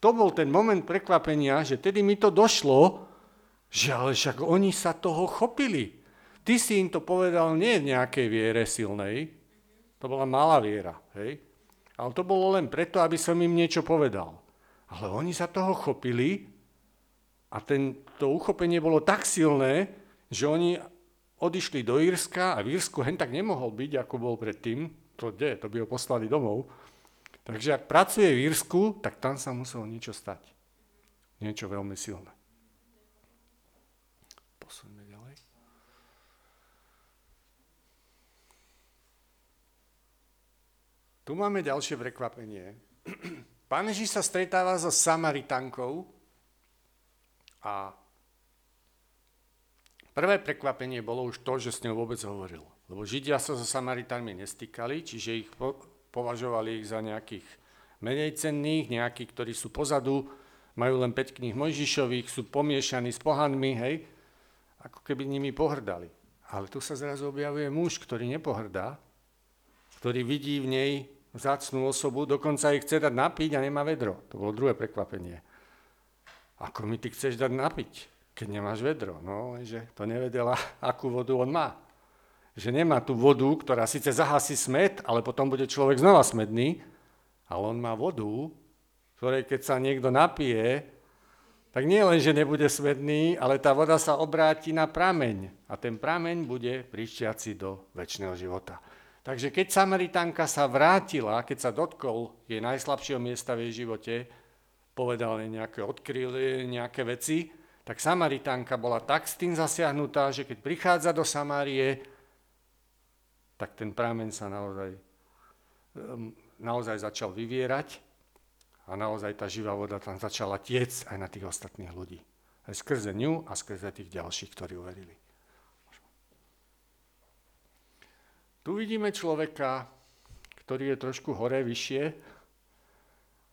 to bol ten moment prekvapenia, že tedy mi to došlo, že ale však oni sa toho chopili. Ty si im to povedal nie v nejakej viere silnej, to bola malá viera, hej? Ale to bolo len preto, aby som im niečo povedal. Ale oni sa toho chopili a ten, to uchopenie bolo tak silné, že oni odišli do Írska a v Írsku hen tak nemohol byť, ako bol predtým. To kde? To by ho poslali domov. Takže ak pracuje v Írsku, tak tam sa muselo niečo stať. Niečo veľmi silné. Tu máme ďalšie prekvapenie. Pán Ježiš sa stretáva so Samaritankou a Prvé prekvapenie bolo už to, že s ňou vôbec hovoril. Lebo Židia sa so Samaritánmi nestýkali, čiže ich po, považovali ich za nejakých menej cenných, nejakí, ktorí sú pozadu, majú len 5 kníh Mojžišových, sú pomiešaní s pohanmi, hej, ako keby nimi pohrdali. Ale tu sa zrazu objavuje muž, ktorý nepohrdá, ktorý vidí v nej vzácnú osobu, dokonca ich chce dať napiť a nemá vedro. To bolo druhé prekvapenie. Ako mi ty chceš dať napiť, keď nemáš vedro? No, že to nevedela, akú vodu on má. Že nemá tú vodu, ktorá síce zahasí smet, ale potom bude človek znova smedný, ale on má vodu, ktorej keď sa niekto napije, tak nie len, že nebude smedný, ale tá voda sa obráti na prameň a ten prameň bude prišťaci do väčšného života. Takže keď Samaritánka sa vrátila, keď sa dotkol jej najslabšieho miesta v jej živote, povedal jej nejaké, odkryl nejaké veci, tak Samaritánka bola tak s tým zasiahnutá, že keď prichádza do Samárie, tak ten prameň sa naozaj, naozaj začal vyvierať a naozaj tá živá voda tam začala tiec aj na tých ostatných ľudí. Aj skrze ňu a skrze tých ďalších, ktorí uverili. Tu vidíme človeka, ktorý je trošku hore, vyššie,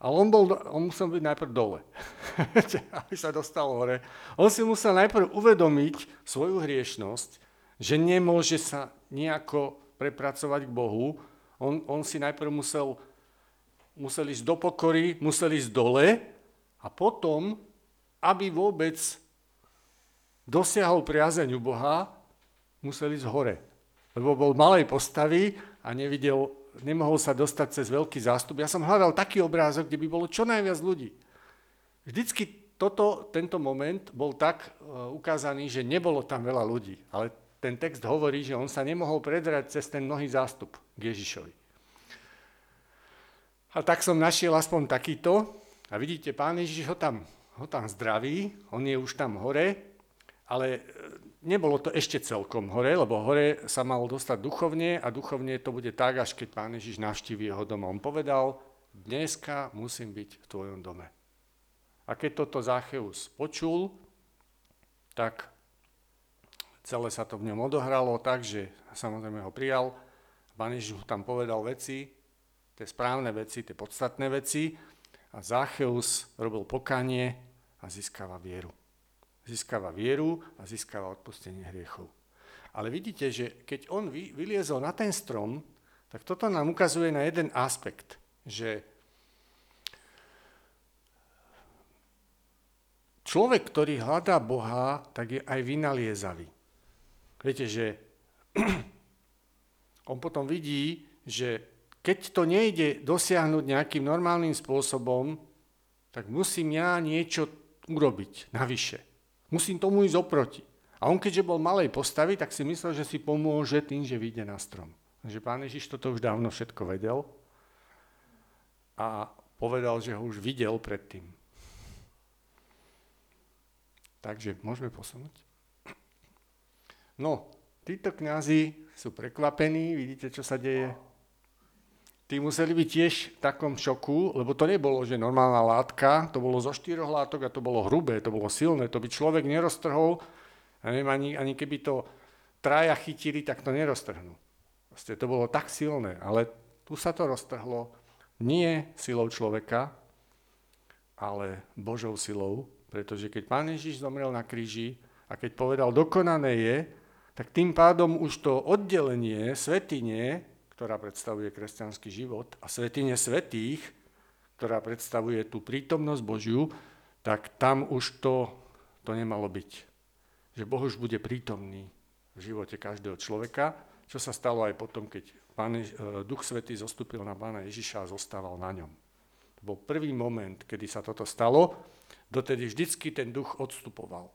ale on, bol, on musel byť najprv dole, aby sa dostal hore. On si musel najprv uvedomiť svoju hriešnosť, že nemôže sa nejako prepracovať k Bohu. On, on si najprv musel musel ísť do pokory, musel ísť dole a potom, aby vôbec dosiahol priazeň u Boha, musel ísť hore. Lebo bol malej postavy a nevidel, nemohol sa dostať cez veľký zástup. Ja som hľadal taký obrázok, kde by bolo čo najviac ľudí. Vždycky toto, tento moment bol tak uh, ukázaný, že nebolo tam veľa ľudí. Ale ten text hovorí, že on sa nemohol predrať cez ten mnohý zástup k Ježišovi. A tak som našiel aspoň takýto. A vidíte, pán Ježiš ho tam, ho tam zdraví, on je už tam hore, ale e, nebolo to ešte celkom hore, lebo hore sa mal dostať duchovne a duchovne to bude tak, až keď pán Ježiš navštíví jeho doma. On povedal, dneska musím byť v tvojom dome. A keď toto Zácheus počul, tak celé sa to v ňom odohralo tak, že samozrejme ho prijal. Pán Ježiš mu tam povedal veci, tie správne veci, tie podstatné veci a Zacheus robil pokanie a získava vieru. Získava vieru a získava odpustenie hriechov. Ale vidíte, že keď on vyliezol na ten strom, tak toto nám ukazuje na jeden aspekt, že človek, ktorý hľadá Boha, tak je aj vynaliezavý. Viete, že on potom vidí, že keď to nejde dosiahnuť nejakým normálnym spôsobom, tak musím ja niečo urobiť navyše. Musím tomu ísť oproti. A on keďže bol malej postavy, tak si myslel, že si pomôže tým, že vyjde na strom. Takže pán Ježiš toto už dávno všetko vedel a povedal, že ho už videl predtým. Takže môžeme posunúť. No, títo kňazi sú prekvapení, vidíte, čo sa deje tí museli byť tiež v takom šoku, lebo to nebolo, že normálna látka, to bolo zo štyroch látok a to bolo hrubé, to bolo silné, to by človek neroztrhol, ja neviem, ani, ani keby to traja chytili, tak to neroztrhnú. Proste to bolo tak silné, ale tu sa to roztrhlo nie silou človeka, ale Božou silou, pretože keď Pán Ježiš zomrel na kríži a keď povedal dokonané je, tak tým pádom už to oddelenie svetine ktorá predstavuje kresťanský život, a svetine svetých, ktorá predstavuje tú prítomnosť Božiu, tak tam už to, to nemalo byť. Že Boh už bude prítomný v živote každého človeka, čo sa stalo aj potom, keď Pán, e, Duch Svetý zostúpil na Pána Ježiša a zostával na ňom. To bol prvý moment, kedy sa toto stalo, dotedy vždycky ten duch odstupoval.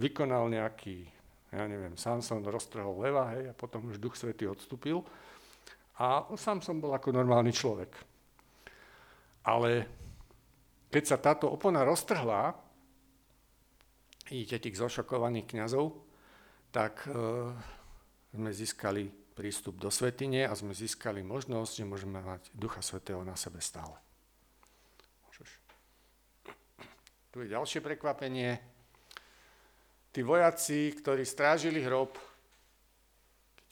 Vykonal nejaký, ja neviem, Samson roztrhol leva, hej, a potom už Duch Svetý odstúpil. A sám som bol ako normálny človek. Ale keď sa táto opona roztrhla, vidíte tých zošokovaných kňazov, tak e, sme získali prístup do svetine a sme získali možnosť, že môžeme mať Ducha Svetého na sebe stále. Môžeš. Tu je ďalšie prekvapenie. tí vojaci, ktorí strážili hrob,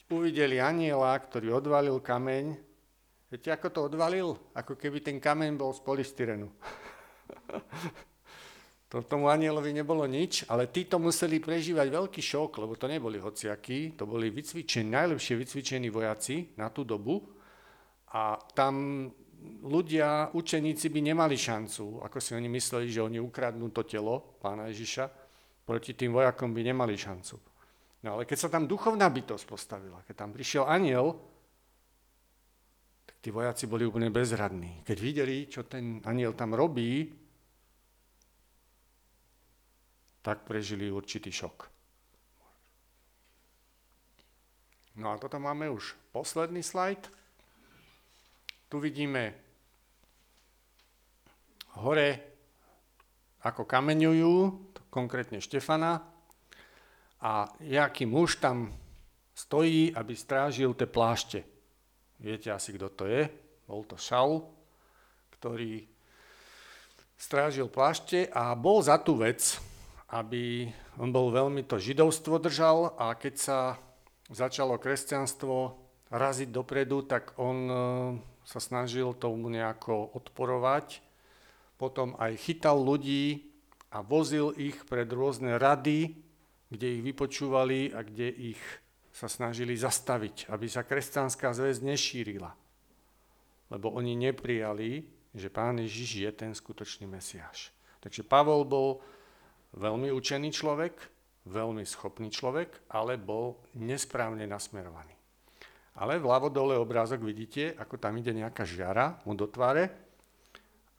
uvideli aniela, ktorý odvalil kameň, viete, ako to odvalil? Ako keby ten kameň bol z polystyrenu. to tomu anielovi nebolo nič, ale títo museli prežívať veľký šok, lebo to neboli hociakí, to boli vycvičení, najlepšie vycvičení vojaci na tú dobu a tam ľudia, učeníci by nemali šancu, ako si oni mysleli, že oni ukradnú to telo pána Ježiša, proti tým vojakom by nemali šancu. No ale keď sa tam duchovná bytosť postavila, keď tam prišiel aniel, tak tí vojaci boli úplne bezradní. Keď videli, čo ten aniel tam robí, tak prežili určitý šok. No a toto máme už posledný slajd. Tu vidíme hore, ako kameňujú, konkrétne Štefana, a jaký muž tam stojí, aby strážil tie plášte. Viete asi, kto to je? Bol to Šaul, ktorý strážil plášte a bol za tú vec, aby on bol veľmi to židovstvo držal a keď sa začalo kresťanstvo raziť dopredu, tak on e, sa snažil tomu nejako odporovať. Potom aj chytal ľudí a vozil ich pred rôzne rady, kde ich vypočúvali a kde ich sa snažili zastaviť, aby sa kresťanská zväz nešírila. Lebo oni neprijali, že pán Ježiš je ten skutočný Mesiáš. Takže Pavol bol veľmi učený človek, veľmi schopný človek, ale bol nesprávne nasmerovaný. Ale vľavo dole obrázok vidíte, ako tam ide nejaká žiara mu do tváre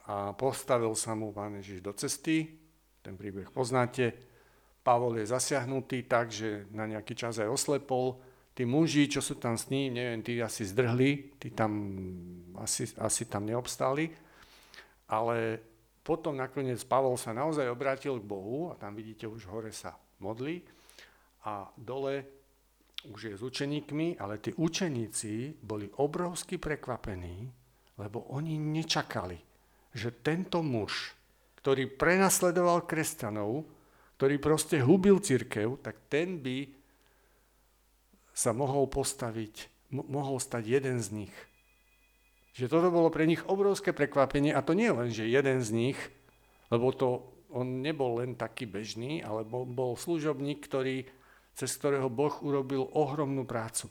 a postavil sa mu pán Ježiš do cesty, ten príbeh poznáte, Pavol je zasiahnutý tak, že na nejaký čas aj oslepol, tí muži, čo sú tam s ním, neviem, tí asi zdrhli, tí tam asi, asi tam neobstáli, ale potom nakoniec Pavol sa naozaj obrátil k Bohu a tam vidíte, už hore sa modlí. A dole už je s učeníkmi, ale tí učeníci boli obrovsky prekvapení, lebo oni nečakali, že tento muž, ktorý prenasledoval kresťanov, ktorý proste hubil církev, tak ten by sa mohol postaviť, mohol stať jeden z nich. Že toto bolo pre nich obrovské prekvapenie a to nie len, že jeden z nich, lebo to on nebol len taký bežný, ale bol, bol služobník, ktorý, cez ktorého Boh urobil ohromnú prácu.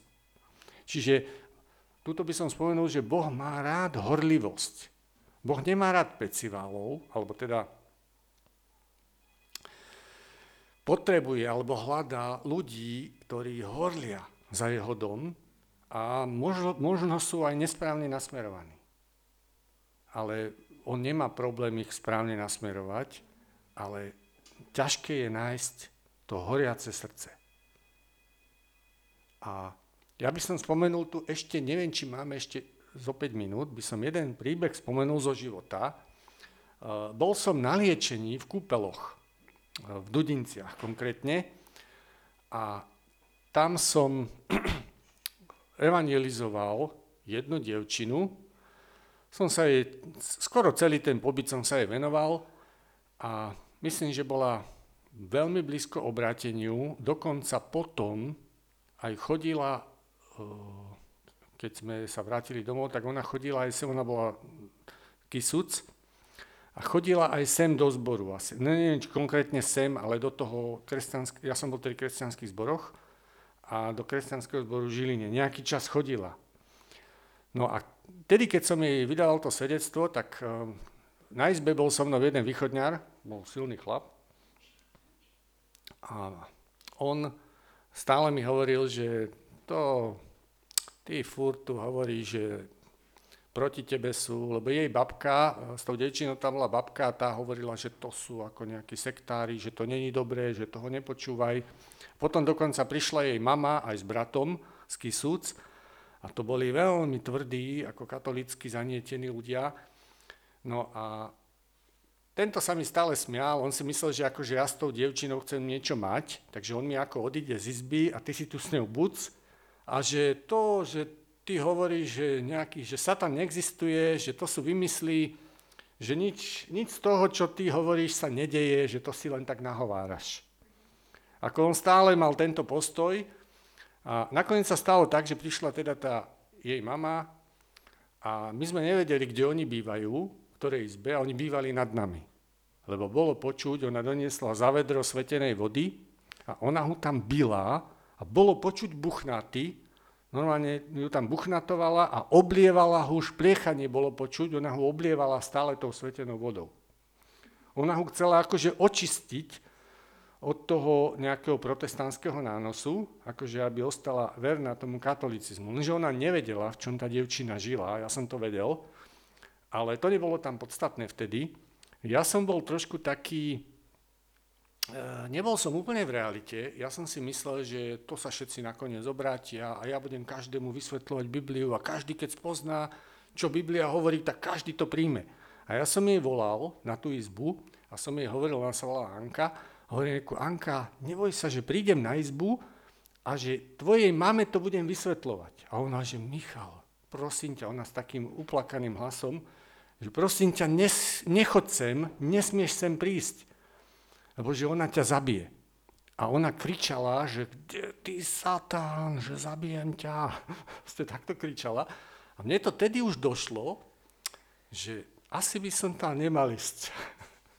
Čiže tuto by som spomenul, že Boh má rád horlivosť. Boh nemá rád peciválov, alebo teda potrebuje alebo hľadá ľudí, ktorí horlia za jeho dom a možno, možno sú aj nesprávne nasmerovaní. Ale on nemá problém ich správne nasmerovať, ale ťažké je nájsť to horiace srdce. A ja by som spomenul tu ešte, neviem, či máme ešte zo 5 minút, by som jeden príbeh spomenul zo života. Uh, bol som na liečení v kúpeloch, v Dudinciach konkrétne, a tam som evangelizoval jednu dievčinu, som sa jej, skoro celý ten pobyt som sa jej venoval a myslím, že bola veľmi blízko obráteniu, dokonca potom aj chodila, eh, keď sme sa vrátili domov, tak ona chodila aj sem, ona bola kysuc, a chodila aj sem do zboru. Asi. Neviem, či konkrétne sem, ale do toho kresťanského, ja som bol v kresťanských zboroch, a do kresťanského zboru Žiline. Nejaký čas chodila. No a tedy, keď som jej vydal to svedectvo, tak uh, na izbe bol so mnou jeden východňar, bol silný chlap. A on stále mi hovoril, že to ty furt tu hovorí, že proti tebe sú, lebo jej babka, e, s tou devčinou tam bola babka a tá hovorila, že to sú ako nejakí sektári, že to není dobré, že toho nepočúvaj. Potom dokonca prišla jej mama aj s bratom z Kisúc a to boli veľmi tvrdí, ako katolícky zanietení ľudia. No a tento sa mi stále smial, on si myslel, že akože ja s tou dievčinou chcem niečo mať, takže on mi ako odíde z izby a ty si tu s ňou buc a že to, že ty hovoríš, že, nejaký, že Satan neexistuje, že to sú vymysly, že nič, nič z toho, čo ty hovoríš, sa nedeje, že to si len tak nahováraš. Ako on stále mal tento postoj a nakoniec sa stalo tak, že prišla teda tá jej mama a my sme nevedeli, kde oni bývajú, v ktorej izbe, a oni bývali nad nami. Lebo bolo počuť, ona doniesla za vedro svetenej vody a ona ho tam byla a bolo počuť buchnaty, normálne ju tam buchnatovala a oblievala ho, už pliechanie bolo počuť, ona ho oblievala stále tou svetenou vodou. Ona ho chcela akože očistiť od toho nejakého protestantského nánosu, akože aby ostala verná tomu katolicizmu. Lenže ona nevedela, v čom tá devčina žila, ja som to vedel, ale to nebolo tam podstatné vtedy. Ja som bol trošku taký, nebol som úplne v realite, ja som si myslel, že to sa všetci nakoniec obrátia a ja budem každému vysvetľovať Bibliu a každý, keď spozná, čo Biblia hovorí, tak každý to príjme. A ja som jej volal na tú izbu a som jej hovoril, ona sa volala Anka, Hovorím, Anka, neboj sa, že prídem na izbu a že tvojej mame to budem vysvetľovať. A ona, že Michal, prosím ťa, ona s takým uplakaným hlasom, že prosím ťa, nes, nechod sem, nesmieš sem prísť, lebo že ona ťa zabije. A ona kričala, že kde ty satán, že zabijem ťa. Ste takto kričala. A mne to tedy už došlo, že asi by som tam nemal ísť.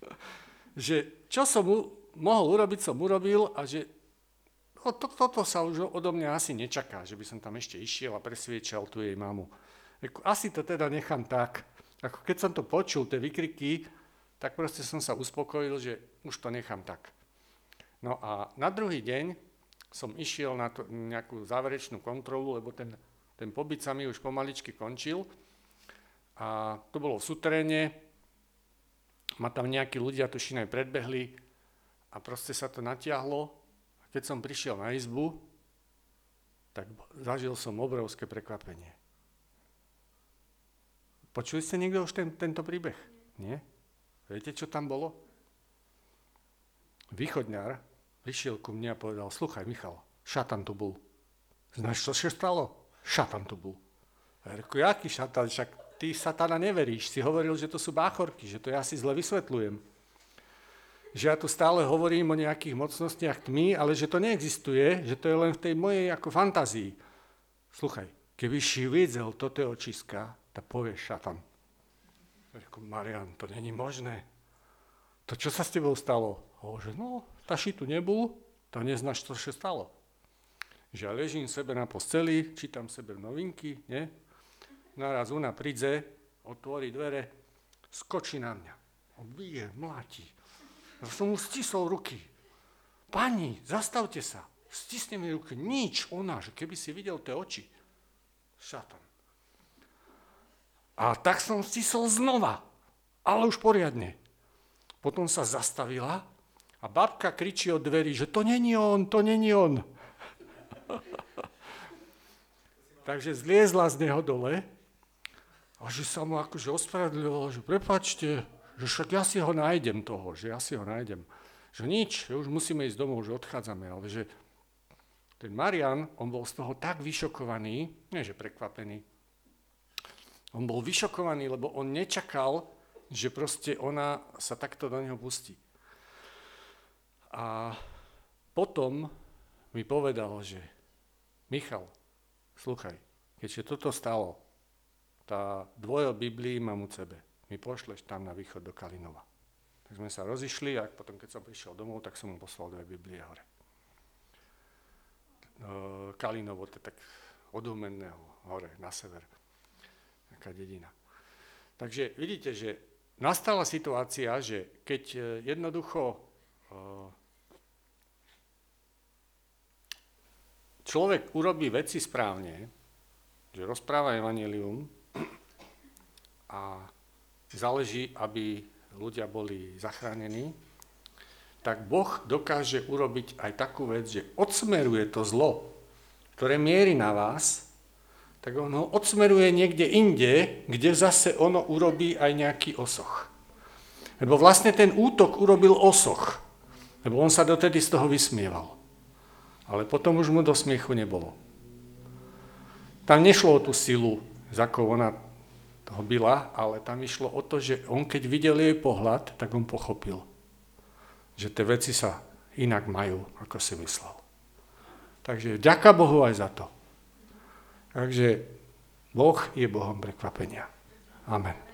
že čo som mohol urobiť, som urobil a že no, to, toto sa už odo mňa asi nečaká, že by som tam ešte išiel a presviečal tu jej mamu. Asi to teda nechám tak. Ako keď som to počul, tie vykriky, tak proste som sa uspokojil, že už to nechám tak. No a na druhý deň som išiel na to, nejakú záverečnú kontrolu, lebo ten, ten pobyt sa mi už pomaličky končil. A to bolo v sutréne, ma tam nejakí ľudia, tuším aj predbehli, a proste sa to natiahlo. A keď som prišiel na izbu, tak zažil som obrovské prekvapenie. Počuli ste niekto už ten, tento príbeh? Nie? Viete, čo tam bolo? Východňar prišiel ku mne a povedal, sluchaj Michal, šatan tu bol. Znáš, čo sa stalo? Šatan tu bol. Ja reku, jaký šatan? Však ty satana neveríš. Si hovoril, že to sú báchorky, že to ja si zle vysvetľujem že ja tu stále hovorím o nejakých mocnostiach tmy, ale že to neexistuje, že to je len v tej mojej ako fantázii. Sluchaj, keby si videl toto očiska, tak povieš šatan. Reku, Marian, to není možné. To čo sa s tebou stalo? Hovorí, no, taši tu nebol, to neznáš, čo sa stalo. Že ja ležím sebe na posteli, čítam sebe novinky, nie? Naraz una príde, otvorí dvere, skočí na mňa. Bije, mláti som mu stisol ruky. Pani, zastavte sa. Stisne mi ruky. Nič, ona, že keby si videl tie oči. Šatan. A tak som stisol znova, ale už poriadne. Potom sa zastavila a babka kričí od dverí, že to není on, to není on. Takže zliezla z neho dole a že sa mu akože ospravedlňovala, že prepačte, že však ja si ho nájdem toho, že ja si ho nájdem. Že nič, že už musíme ísť domov, že odchádzame, ale že ten Marian, on bol z toho tak vyšokovaný, nie že prekvapený, on bol vyšokovaný, lebo on nečakal, že proste ona sa takto do neho pustí. A potom mi povedal, že Michal, sluchaj, keďže toto stalo, tá dvojo Biblii mám u sebe mi pošleš tam na východ do Kalinova. Tak sme sa rozišli a potom, keď som prišiel domov, tak som mu poslal dve Biblie hore. No, Kalinovo, to je tak od Humenného hore, na sever. Taká dedina. Takže vidíte, že nastala situácia, že keď e, jednoducho človek urobí veci správne, že rozpráva evanelium a záleží, aby ľudia boli zachránení, tak Boh dokáže urobiť aj takú vec, že odsmeruje to zlo, ktoré mierí na vás, tak on ho odsmeruje niekde inde, kde zase ono urobí aj nejaký osoch. Lebo vlastne ten útok urobil osoch, lebo on sa dotedy z toho vysmieval. Ale potom už mu do smiechu nebolo. Tam nešlo o tú silu, za akou ona toho byla, ale tam išlo o to, že on keď videl jej pohľad, tak on pochopil, že tie veci sa inak majú, ako si myslel. Takže ďaká Bohu aj za to. Takže Boh je Bohom prekvapenia. Amen.